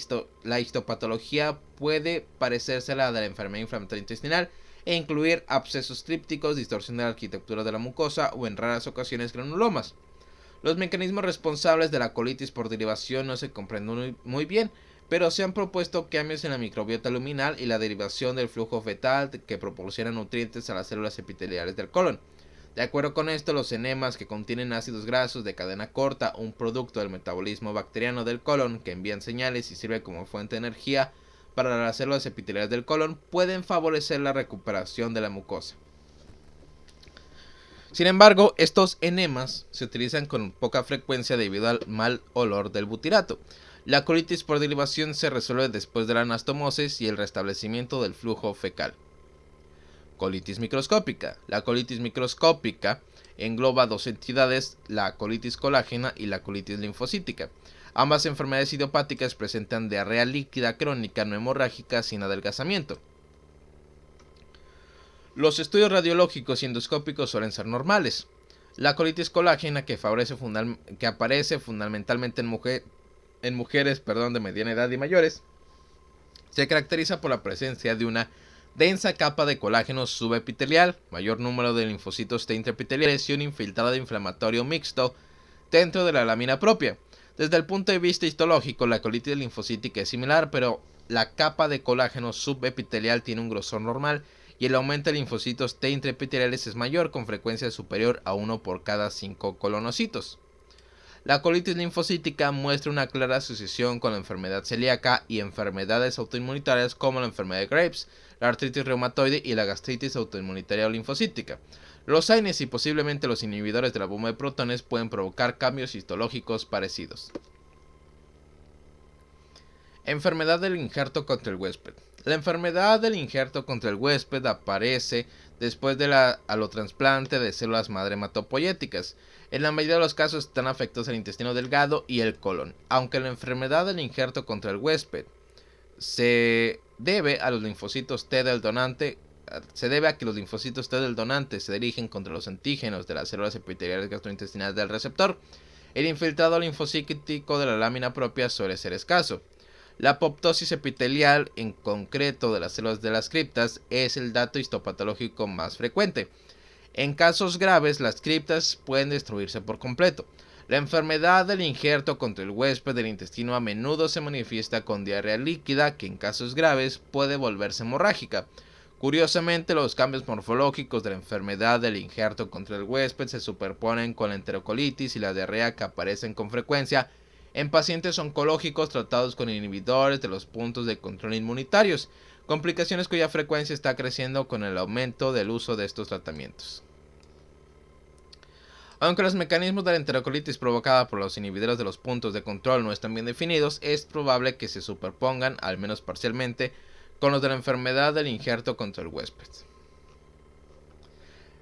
la histopatología puede parecerse a la de la enfermedad inflamatoria intestinal e incluir abscesos trípticos, distorsión de la arquitectura de la mucosa o en raras ocasiones granulomas. Los mecanismos responsables de la colitis por derivación no se comprenden muy bien, pero se han propuesto cambios en la microbiota luminal y la derivación del flujo fetal que proporciona nutrientes a las células epiteliales del colon. De acuerdo con esto, los enemas que contienen ácidos grasos de cadena corta, un producto del metabolismo bacteriano del colon que envían señales y sirve como fuente de energía para las células epiteliales del colon, pueden favorecer la recuperación de la mucosa. Sin embargo, estos enemas se utilizan con poca frecuencia debido al mal olor del butirato. La colitis por derivación se resuelve después de la anastomosis y el restablecimiento del flujo fecal. Colitis microscópica. La colitis microscópica engloba dos entidades, la colitis colágena y la colitis linfocítica. Ambas enfermedades idiopáticas presentan diarrea líquida crónica no hemorrágica sin adelgazamiento. Los estudios radiológicos y endoscópicos suelen ser normales. La colitis colágena, que, aparece fundamentalmente en, mujer, en mujeres de mediana edad y mayores, se caracteriza por la presencia de una densa capa de colágeno subepitelial, mayor número de linfocitos T intraepiteliales y un infiltrado inflamatorio mixto dentro de la lámina propia. Desde el punto de vista histológico, la colitis linfocítica es similar, pero la capa de colágeno subepitelial tiene un grosor normal y el aumento de linfocitos T intraepiteliales es mayor, con frecuencia superior a 1 por cada 5 colonocitos. La colitis linfocítica muestra una clara asociación con la enfermedad celíaca y enfermedades autoinmunitarias como la enfermedad de Graves, la artritis reumatoide y la gastritis autoinmunitaria o linfocítica. Los AINES y posiblemente los inhibidores de la bomba de protones pueden provocar cambios histológicos parecidos. Enfermedad del injerto contra el huésped. La enfermedad del injerto contra el huésped aparece después de la alotrasplante de células madre hematopoyéticas. En la mayoría de los casos están afectados el intestino delgado y el colon, aunque la enfermedad del injerto contra el huésped se debe a los linfocitos T del donante se debe a que los linfocitos T del donante se dirigen contra los antígenos de las células epiteliales gastrointestinales del receptor. El infiltrado linfocítico de la lámina propia suele ser escaso. La apoptosis epitelial, en concreto de las células de las criptas, es el dato histopatológico más frecuente. En casos graves, las criptas pueden destruirse por completo. La enfermedad del injerto contra el huésped del intestino a menudo se manifiesta con diarrea líquida que en casos graves puede volverse hemorrágica. Curiosamente, los cambios morfológicos de la enfermedad del injerto contra el huésped se superponen con la enterocolitis y la diarrea que aparecen con frecuencia en pacientes oncológicos tratados con inhibidores de los puntos de control inmunitarios, complicaciones cuya frecuencia está creciendo con el aumento del uso de estos tratamientos. Aunque los mecanismos de la enterocolitis provocada por los inhibidores de los puntos de control no están bien definidos, es probable que se superpongan, al menos parcialmente, con los de la enfermedad del injerto contra el huésped.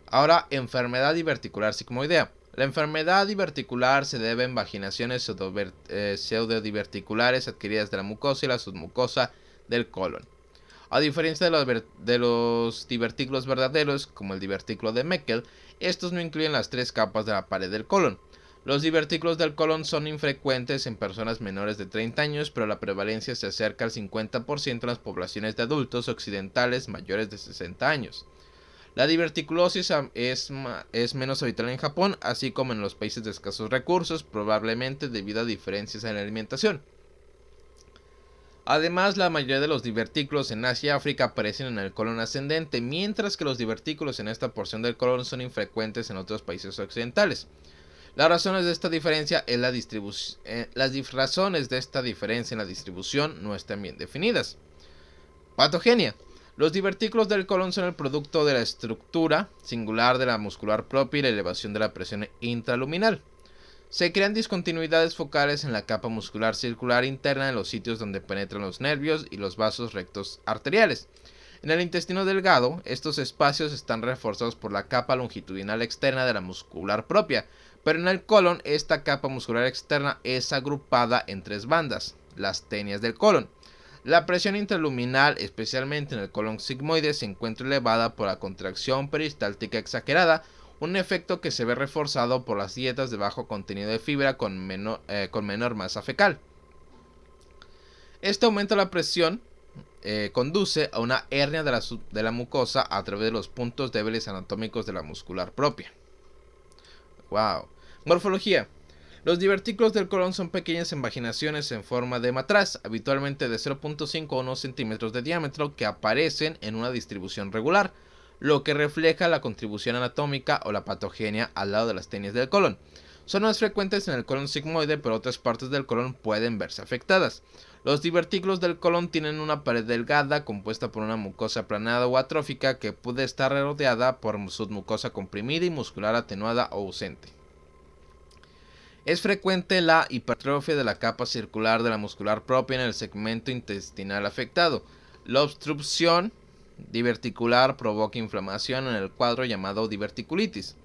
Ahora, enfermedad diverticular sigmoidea. La enfermedad diverticular se debe a vaginaciones eh, pseudodiverticulares adquiridas de la mucosa y la submucosa del colon. A diferencia de los, de los, divertículos verdaderos, como el divertículo de Meckel, estos no incluyen las tres capas de la pared del colon. Los divertículos del colon son infrecuentes en personas menores de 30 años, pero la prevalencia se acerca al 50% en las poblaciones de adultos occidentales mayores de 60 años. La diverticulosis es, menos habitual en Japón, así como en los países de escasos recursos, probablemente debido a diferencias en la alimentación. Además, la mayoría de los divertículos en Asia y África aparecen en el colon ascendente, mientras que los divertículos en esta porción del colon son infrecuentes en otros países occidentales. Las razones de esta diferencia en la eh, las razones de esta diferencia en la distribución no están bien definidas. Patogenia. Los divertículos del colon son el producto de la estructura singular de la muscular propia y la elevación de la presión intraluminal. Se crean discontinuidades focales en la capa muscular circular interna en los sitios donde penetran los nervios y los vasos rectos arteriales. En el intestino delgado, estos espacios están reforzados por la capa longitudinal externa de la muscular propia, pero en el colon esta capa muscular externa es agrupada en tres bandas, las tenias del colon. La presión intraluminal, especialmente en el colon sigmoide, se encuentra elevada por la contracción peristáltica exagerada, un efecto que se ve reforzado por las dietas de bajo contenido de fibra con menor, eh, masa fecal. Este aumento de la presión eh, conduce a una hernia de la, de la mucosa a través de los puntos débiles anatómicos de la muscular propia. Wow. Morfología. Los divertículos del colon son pequeñas invaginaciones en forma de matraz, habitualmente de 0.5 a 1 centímetros de diámetro, que aparecen en una distribución regular, lo que refleja la contribución anatómica o la patogenia al lado de las tenias del colon. Son más frecuentes en el colon sigmoide, pero otras partes del colon pueden verse afectadas. Los divertículos del colon tienen una pared delgada compuesta por una mucosa aplanada o atrófica que puede estar rodeada por submucosa comprimida y muscular atenuada o ausente. Es frecuente la hipertrofia de la capa circular de la muscular propia en el segmento intestinal afectado. La obstrucción diverticular provoca inflamación en el cuadro llamado diverticulitis.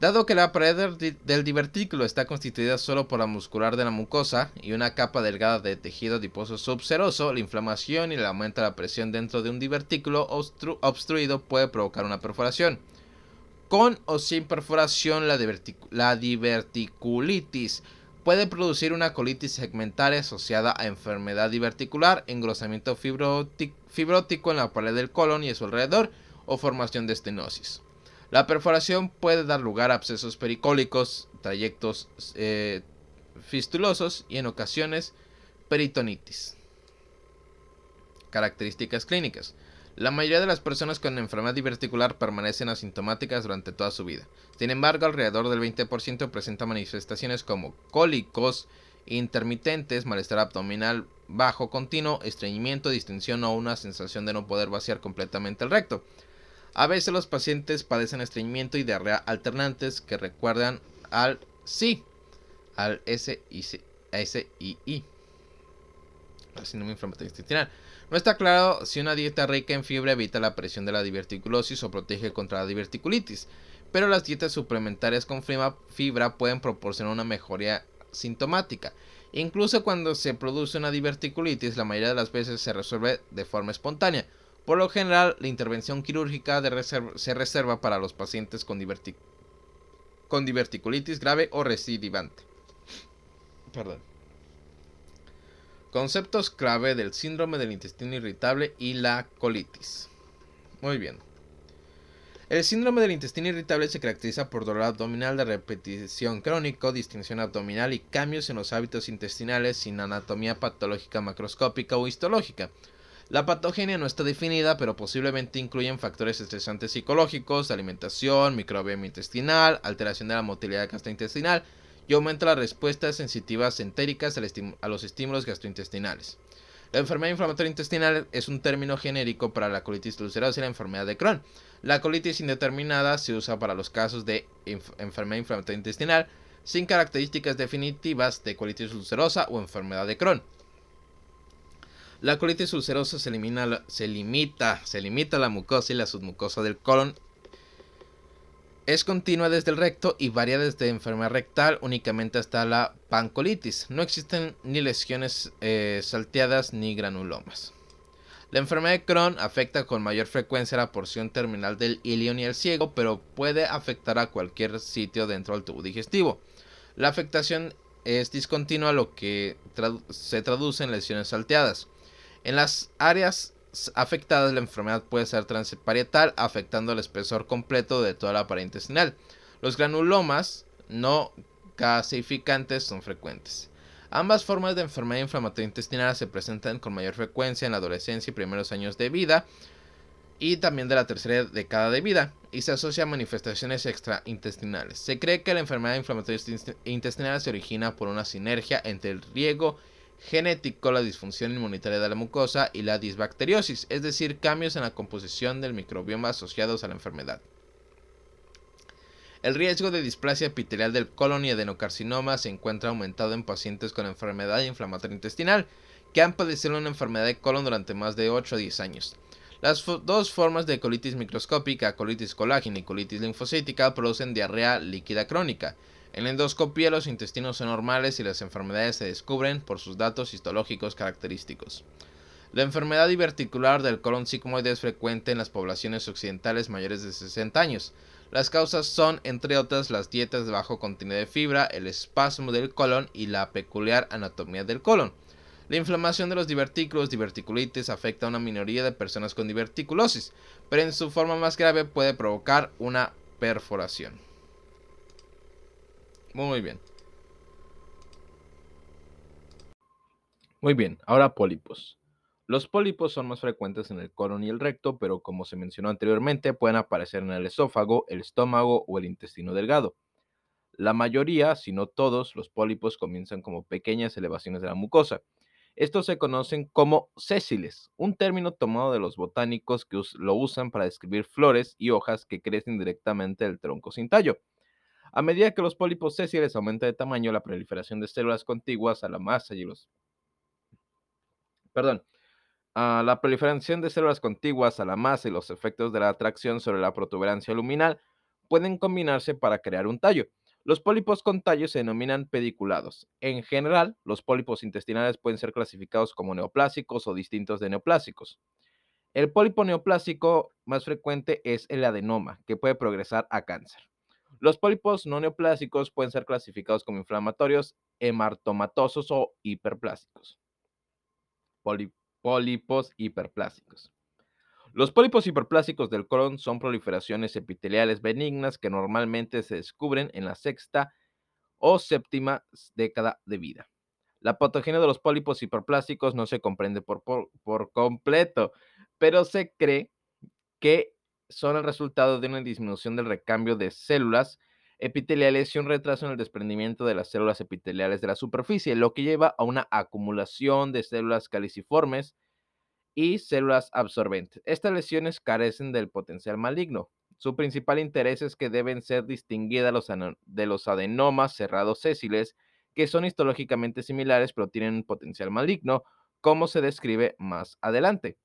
Dado que la pared del divertículo está constituida solo por la muscular de la mucosa y una capa delgada de tejido adiposo subseroso, la inflamación y el aumento de la presión dentro de un divertículo obstruido puede provocar una perforación. Con o sin perforación, la, diverticulitis puede producir una colitis segmentaria asociada a enfermedad diverticular, engrosamiento fibrótico en la pared del colon y a su alrededor, o formación de estenosis. La perforación puede dar lugar a abscesos pericólicos, trayectos eh, fistulosos y en ocasiones peritonitis. Características clínicas. La mayoría de las personas con enfermedad diverticular permanecen asintomáticas durante toda su vida. Sin embargo, alrededor del 20% presenta manifestaciones como cólicos intermitentes, malestar abdominal bajo continuo, estreñimiento, distensión o una sensación de no poder vaciar completamente el recto. A veces los pacientes padecen estreñimiento y diarrea alternantes que recuerdan al SI, al SII, al síndrome inflamatorio intestinal. No está claro si una dieta rica en fibra evita la presión de la diverticulosis o protege contra la diverticulitis, pero las dietas suplementarias con fibra pueden proporcionar una mejoría sintomática. Incluso cuando se produce una diverticulitis, la mayoría de las veces se resuelve de forma espontánea. Por lo general, la intervención quirúrgica se reserva para los pacientes con, con diverticulitis grave o recidivante. Perdón. Conceptos clave del síndrome del intestino irritable y la colitis. Muy bien. El síndrome del intestino irritable se caracteriza por dolor abdominal de repetición crónico, distinción abdominal y cambios en los hábitos intestinales sin anatomía patológica macroscópica o histológica. La patogenia no está definida, pero posiblemente incluyen factores estresantes psicológicos, alimentación, microbioma intestinal, alteración de la motilidad gastrointestinal, y aumenta las respuestas sensitivas entéricas a los estímulos gastrointestinales. La enfermedad inflamatoria intestinal es un término genérico para la colitis ulcerosa y la enfermedad de Crohn. La colitis indeterminada se usa para los casos de enfermedad inflamatoria intestinal sin características definitivas de colitis ulcerosa o enfermedad de Crohn. La colitis ulcerosa se, limita, se limita a la mucosa y la submucosa del colon es continua desde el recto y varía desde enfermedad rectal únicamente hasta la pancolitis. No existen ni lesiones eh, salteadas ni granulomas. La enfermedad de Crohn afecta con mayor frecuencia la porción terminal del ilion y el ciego, pero puede afectar a cualquier sitio dentro del tubo digestivo. La afectación es discontinua, lo que se traduce en lesiones salteadas. En las áreas afectadas, la enfermedad puede ser transparietal, afectando el espesor completo de toda la pared intestinal. Los granulomas no gasificantes son frecuentes. Ambas formas de enfermedad inflamatoria intestinal se presentan con mayor frecuencia en la adolescencia y primeros años de vida y también de la tercera década de vida y se asocia a manifestaciones extraintestinales. Se cree que la enfermedad inflamatoria intestinal se origina por una sinergia entre el riego genético, la disfunción inmunitaria de la mucosa y la disbacteriosis, es decir, cambios en la composición del microbioma asociados a la enfermedad. El riesgo de displasia epitelial del colon y adenocarcinoma se encuentra aumentado en pacientes con enfermedad inflamatoria intestinal que han padecido una enfermedad de colon durante más de 8 o 10 años. Las dos formas de colitis microscópica, colitis colágena y colitis linfocítica, producen diarrea líquida crónica. En la endoscopia los intestinos son normales y las enfermedades se descubren por sus datos histológicos característicos. La enfermedad diverticular del colon sigmoide es frecuente en las poblaciones occidentales mayores de 60 años. Las causas son, entre otras, las dietas de bajo contenido de fibra, el espasmo del colon y la peculiar anatomía del colon. La inflamación de los divertículos, diverticulitis, afecta a una minoría de personas con diverticulosis, pero en su forma más grave puede provocar una perforación. Muy bien. Muy bien, ahora pólipos. Los pólipos son más frecuentes en el colon y el recto, pero como se mencionó anteriormente, pueden aparecer en el esófago, el estómago o el intestino delgado. La mayoría, si no todos, los pólipos comienzan como pequeñas elevaciones de la mucosa. Estos se conocen como sésiles, un término tomado de los botánicos que lo usan para describir flores y hojas que crecen directamente del tronco sin tallo. A medida que los pólipos sésiles aumentan de tamaño, la proliferación de células contiguas a la masa y los... Perdón. la proliferación de células contiguas a la masa y los efectos de la atracción sobre la protuberancia luminal pueden combinarse para crear un tallo. Los pólipos con tallo se denominan pediculados. En general, los pólipos intestinales pueden ser clasificados como neoplásicos o distintos de neoplásicos. El pólipo neoplásico más frecuente es el adenoma, que puede progresar a cáncer. Los pólipos no neoplásicos pueden ser clasificados como inflamatorios, hematomatosos o hiperplásicos. pólipos hiperplásicos. Los pólipos hiperplásicos del colon son proliferaciones epiteliales benignas que normalmente se descubren en la sexta o séptima década de vida. La patogenia de los pólipos hiperplásticos no se comprende por, por completo, pero se cree que son el resultado de una disminución del recambio de células epiteliales y un retraso en el desprendimiento de las células epiteliales de la superficie, lo que lleva a una acumulación de células caliciformes y células absorbentes. Estas lesiones carecen del potencial maligno. Su principal interés es que deben ser distinguidas de los adenomas cerrados sésiles, que son histológicamente similares pero tienen un potencial maligno, como se describe más adelante.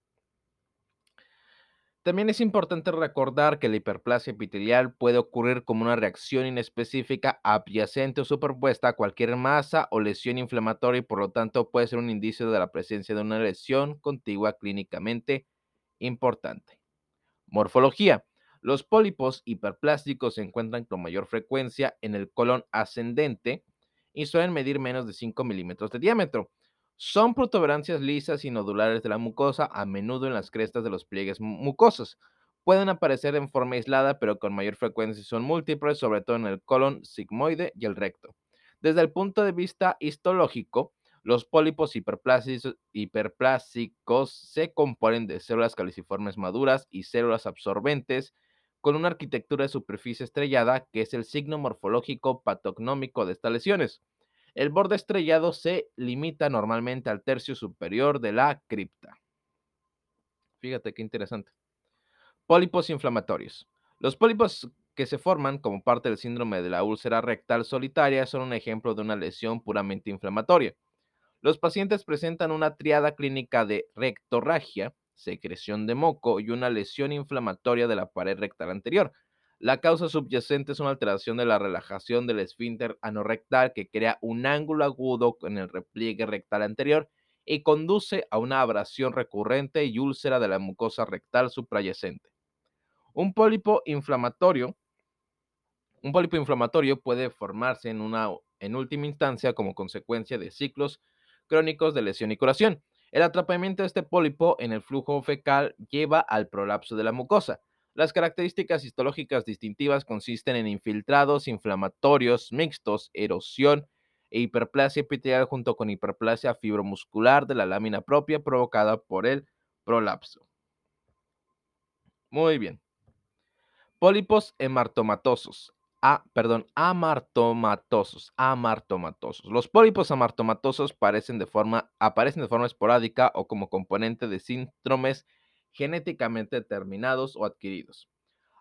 También es importante recordar que la hiperplasia epitelial puede ocurrir como una reacción inespecífica adyacente o superpuesta a cualquier masa o lesión inflamatoria y por lo tanto puede ser un indicio de la presencia de una lesión contigua clínicamente importante. Morfología. Los pólipos hiperplásticos se encuentran con mayor frecuencia en el colon ascendente y suelen medir menos de 5 milímetros de diámetro. Son protuberancias lisas y nodulares de la mucosa, a menudo en las crestas de los pliegues mucosos. Pueden aparecer en forma aislada, pero con mayor frecuencia son múltiples, sobre todo en el colon sigmoide y el recto. Desde el punto de vista histológico, los pólipos hiperplásicos se componen de células caliciformes maduras y células absorbentes con una arquitectura de superficie estrellada que es el signo morfológico patognómico de estas lesiones. El borde estrellado se limita normalmente al tercio superior de la cripta. Fíjate qué interesante. Pólipos inflamatorios. Los pólipos que se forman como parte del síndrome de la úlcera rectal solitaria son un ejemplo de una lesión puramente inflamatoria. Los pacientes presentan una triada clínica de rectorragia, secreción de moco y una lesión inflamatoria de la pared rectal anterior, la causa subyacente es una alteración de la relajación del esfínter anorrectal que crea un ángulo agudo en el repliegue rectal anterior y conduce a una abrasión recurrente y úlcera de la mucosa rectal suprayacente. Un pólipo inflamatorio, un pólipo inflamatorio puede formarse en, una, en última instancia como consecuencia de ciclos crónicos de lesión y curación. El atrapamiento de este pólipo en el flujo fecal lleva al prolapso de la mucosa. Las características histológicas distintivas consisten en infiltrados inflamatorios mixtos, erosión e hiperplasia epitelial junto con hiperplasia fibromuscular de la lámina propia provocada por el prolapso. Muy bien. Pólipos hemartomatosos. Ah, perdón, amartomatosos, amartomatosos. Los pólipos amartomatosos aparecen de forma esporádica o como componente de síndromes genéticamente determinados o adquiridos.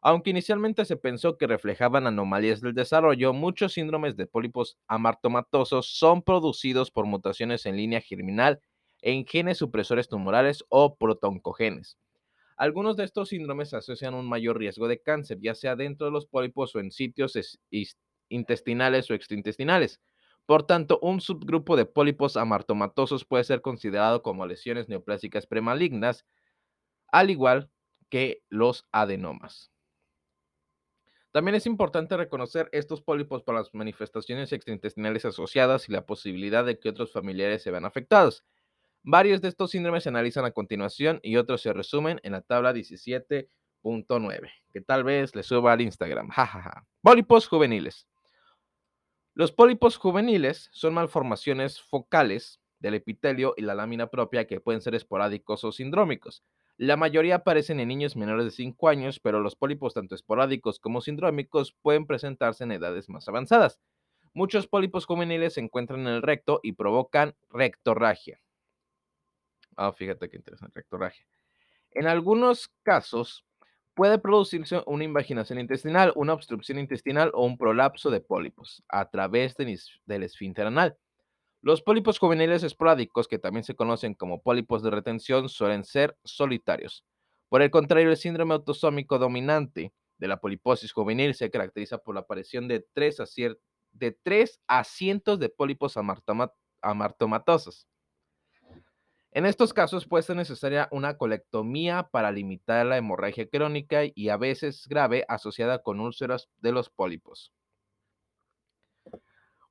Aunque inicialmente se pensó que reflejaban anomalías del desarrollo, muchos síndromes de pólipos amartomatosos son producidos por mutaciones en línea germinal en genes supresores tumorales o protoncogenes. Algunos de estos síndromes asocian un mayor riesgo de cáncer, ya sea dentro de los pólipos o en sitios intestinales o extraintestinales. Por tanto, un subgrupo de pólipos amartomatosos puede ser considerado como lesiones neoplásicas premalignas, al igual que los adenomas. También es importante reconocer estos pólipos por las manifestaciones extraintestinales asociadas y la posibilidad de que otros familiares se vean afectados. Varios de estos síndromes se analizan a continuación y otros se resumen en la tabla 17.9, que tal vez le suba al Instagram. Pólipos juveniles. Los pólipos juveniles son malformaciones focales del epitelio y la lámina propia que pueden ser esporádicos o sindrómicos. La mayoría aparecen en niños menores de 5 años, pero los pólipos tanto esporádicos como sindrómicos pueden presentarse en edades más avanzadas. Muchos pólipos juveniles se encuentran en el recto y provocan rectorragia. Ah, fíjate qué interesante, rectorragia. En algunos casos puede producirse una invaginación intestinal, una obstrucción intestinal o un prolapso de pólipos a través del esfínter anal. Los pólipos juveniles esporádicos, que también se conocen como pólipos de retención, suelen ser solitarios. Por el contrario, el síndrome autosómico dominante de la poliposis juvenil se caracteriza por la aparición de tres a, de a cientos de pólipos amartomatosos. En estos casos puede ser necesaria una colectomía para limitar la hemorragia crónica y a veces grave asociada con úlceras de los pólipos.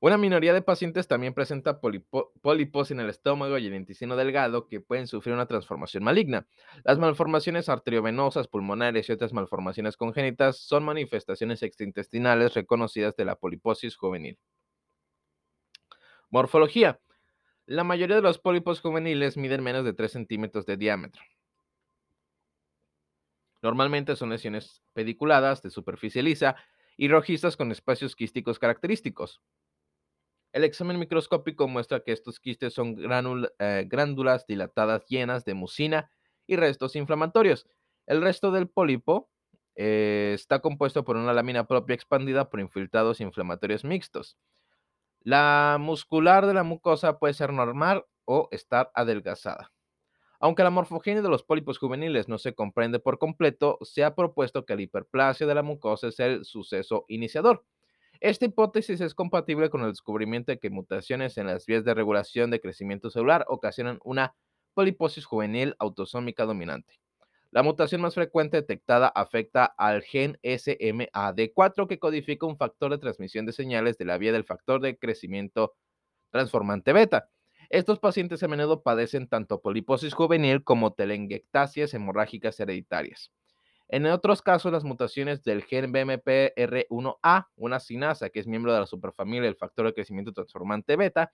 Una minoría de pacientes también presenta pólipos en el estómago y el intestino delgado que pueden sufrir una transformación maligna. Las malformaciones arteriovenosas, pulmonares y otras malformaciones congénitas son manifestaciones extraintestinales reconocidas de la poliposis juvenil. Morfología. La mayoría de los pólipos juveniles miden menos de 3 centímetros de diámetro. Normalmente son lesiones pediculadas de superficie lisa y rojizas con espacios quísticos característicos. El examen microscópico muestra que estos quistes son eh, glándulas dilatadas llenas de mucina y restos inflamatorios. El resto del pólipo eh, está compuesto por una lámina propia expandida por infiltrados inflamatorios mixtos. La muscular de la mucosa puede ser normal o estar adelgazada. Aunque la morfogenia de los pólipos juveniles no se comprende por completo, se ha propuesto que la hiperplasia de la mucosa es el suceso iniciador. Esta hipótesis es compatible con el descubrimiento de que mutaciones en las vías de regulación de crecimiento celular ocasionan una poliposis juvenil autosómica dominante. La mutación más frecuente detectada afecta al gen SMAD4 que codifica un factor de transmisión de señales de la vía del factor de crecimiento transformante beta. Estos pacientes a menudo padecen tanto poliposis juvenil como telangiectasias hemorrágicas hereditarias. En otros casos, las mutaciones del gen BMPR1A, una sinasa que es miembro de la superfamilia del factor de crecimiento transformante beta,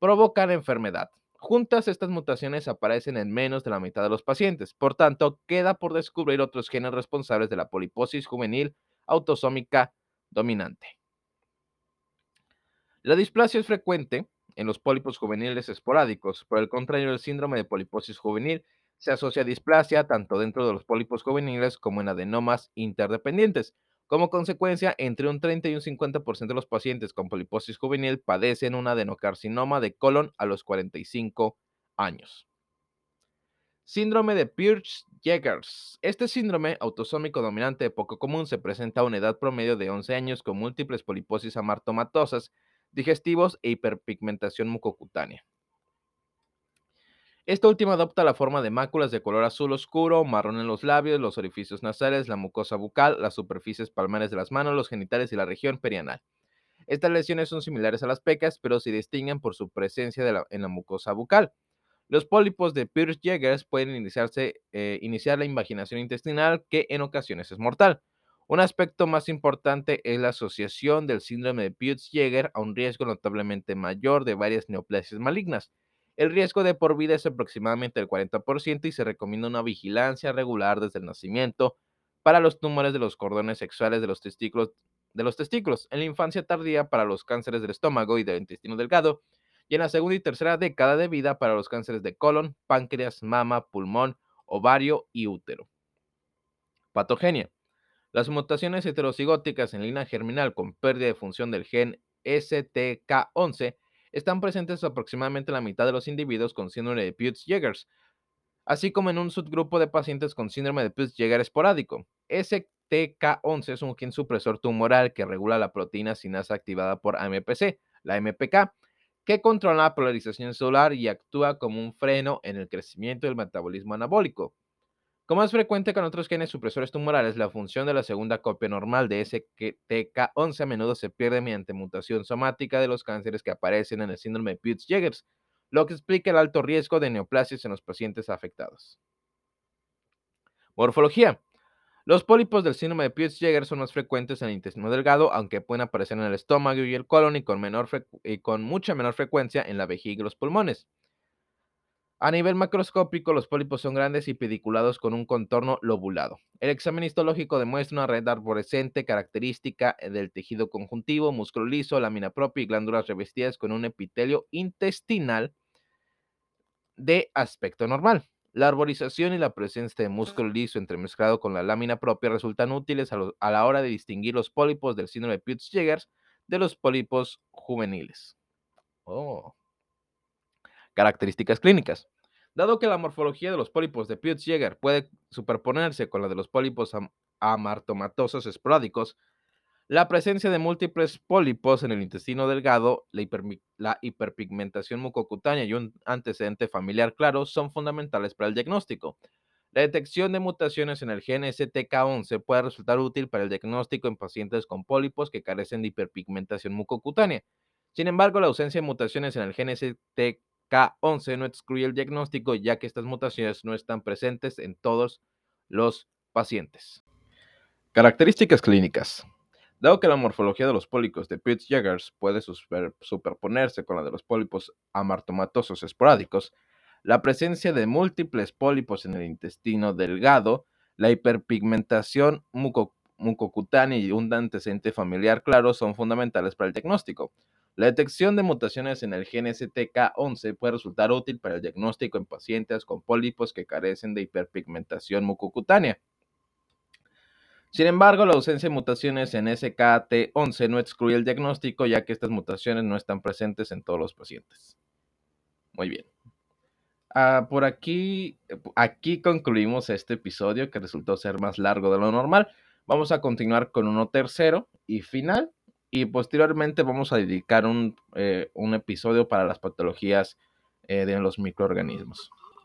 provocan enfermedad. Juntas, estas mutaciones aparecen en menos de la mitad de los pacientes. Por tanto, queda por descubrir otros genes responsables de la poliposis juvenil autosómica dominante. La displasia es frecuente en los pólipos juveniles esporádicos. Por el contrario, el síndrome de poliposis juvenil se asocia a displasia tanto dentro de los pólipos juveniles como en adenomas interdependientes. Como consecuencia, entre un 30 y un 50% de los pacientes con poliposis juvenil padecen un adenocarcinoma de colon a los 45 años. Síndrome de Pearce-Jeghers. Este síndrome autosómico dominante poco común se presenta a una edad promedio de 11 años con múltiples poliposis amartomatosas, digestivos e hiperpigmentación mucocutánea. Esta última adopta la forma de máculas de color azul oscuro, marrón en los labios, los orificios nasales, la mucosa bucal, las superficies palmares de las manos, los genitales y la región perianal. Estas lesiones son similares a las pecas, pero se distinguen por su presencia en la mucosa bucal. Los pólipos de Pearce-Jeghers pueden iniciarse, eh, iniciar la invaginación intestinal, que en ocasiones es mortal. Un aspecto más importante es la asociación del síndrome de Pearce-Jeghers a un riesgo notablemente mayor de varias neoplasias malignas. El riesgo de por vida es aproximadamente el 40% y se recomienda una vigilancia regular desde el nacimiento para los tumores de los cordones sexuales de los testículos, de los testículos en la infancia tardía para los cánceres del estómago y del intestino delgado y en la segunda y tercera década de vida para los cánceres de colon, páncreas, mama, pulmón, ovario y útero. Patogenia. Las mutaciones heterocigóticas en línea germinal con pérdida de función del gen STK11 están presentes aproximadamente la mitad de los individuos con síndrome de Peutz-Jeghers, así como en un subgrupo de pacientes con síndrome de Peutz-Jeghers esporádico. STK11 es un gen supresor tumoral que regula la proteína sinasa activada por AMPC, la MPK, que controla la polarización celular y actúa como un freno en el crecimiento del metabolismo anabólico. Como es frecuente con otros genes supresores tumorales, la función de la segunda copia normal de STK11 a menudo se pierde mediante mutación somática de los cánceres que aparecen en el síndrome de Peutz-Jeghers, lo que explica el alto riesgo de neoplasias en los pacientes afectados. Morfología. Los pólipos del síndrome de Peutz-Jeghers son más frecuentes en el intestino delgado, aunque pueden aparecer en el estómago y el colon y con, menor y con mucha menor frecuencia en la vejiga y los pulmones. A nivel macroscópico, los pólipos son grandes y pediculados con un contorno lobulado. El examen histológico demuestra una red arborescente característica eh, del tejido conjuntivo, músculo liso, lámina propia y glándulas revestidas con un epitelio intestinal de aspecto normal. La arborización y la presencia de músculo liso entremezclado con la lámina propia resultan útiles a, la hora de distinguir los pólipos del síndrome de Peutz-Jeghers de los pólipos juveniles. Oh. Características clínicas. Dado que la morfología de los pólipos de Peutz-Jeghers puede superponerse con la de los pólipos amartomatosos esporádicos, la presencia de múltiples pólipos en el intestino delgado, la, hiperpigmentación mucocutánea y un antecedente familiar claro son fundamentales para el diagnóstico. La detección de mutaciones en el gen STK11 puede resultar útil para el diagnóstico en pacientes con pólipos que carecen de hiperpigmentación mucocutánea. Sin embargo, la ausencia de mutaciones en el gen STK K11 no excluye el diagnóstico ya que estas mutaciones no están presentes en todos los pacientes. Características clínicas. Dado que la morfología de los pólipos de Peutz-Jeghers puede superponerse con la de los pólipos amartomatosos esporádicos, la presencia de múltiples pólipos en el intestino delgado, La hiperpigmentación mucocutánea y un antecedente familiar claro son fundamentales para el diagnóstico. La detección de mutaciones en el gen STK11 puede resultar útil para el diagnóstico en pacientes con pólipos que carecen de hiperpigmentación mucocutánea. Sin embargo, la ausencia de mutaciones en SKT11 no excluye el diagnóstico, ya que estas mutaciones no están presentes en todos los pacientes. Muy bien. Ah, por aquí, aquí concluimos este episodio que resultó ser más largo de lo normal. Vamos a continuar con uno tercero y final. Y posteriormente vamos a dedicar un, eh, episodio para las patologías eh, de los microorganismos.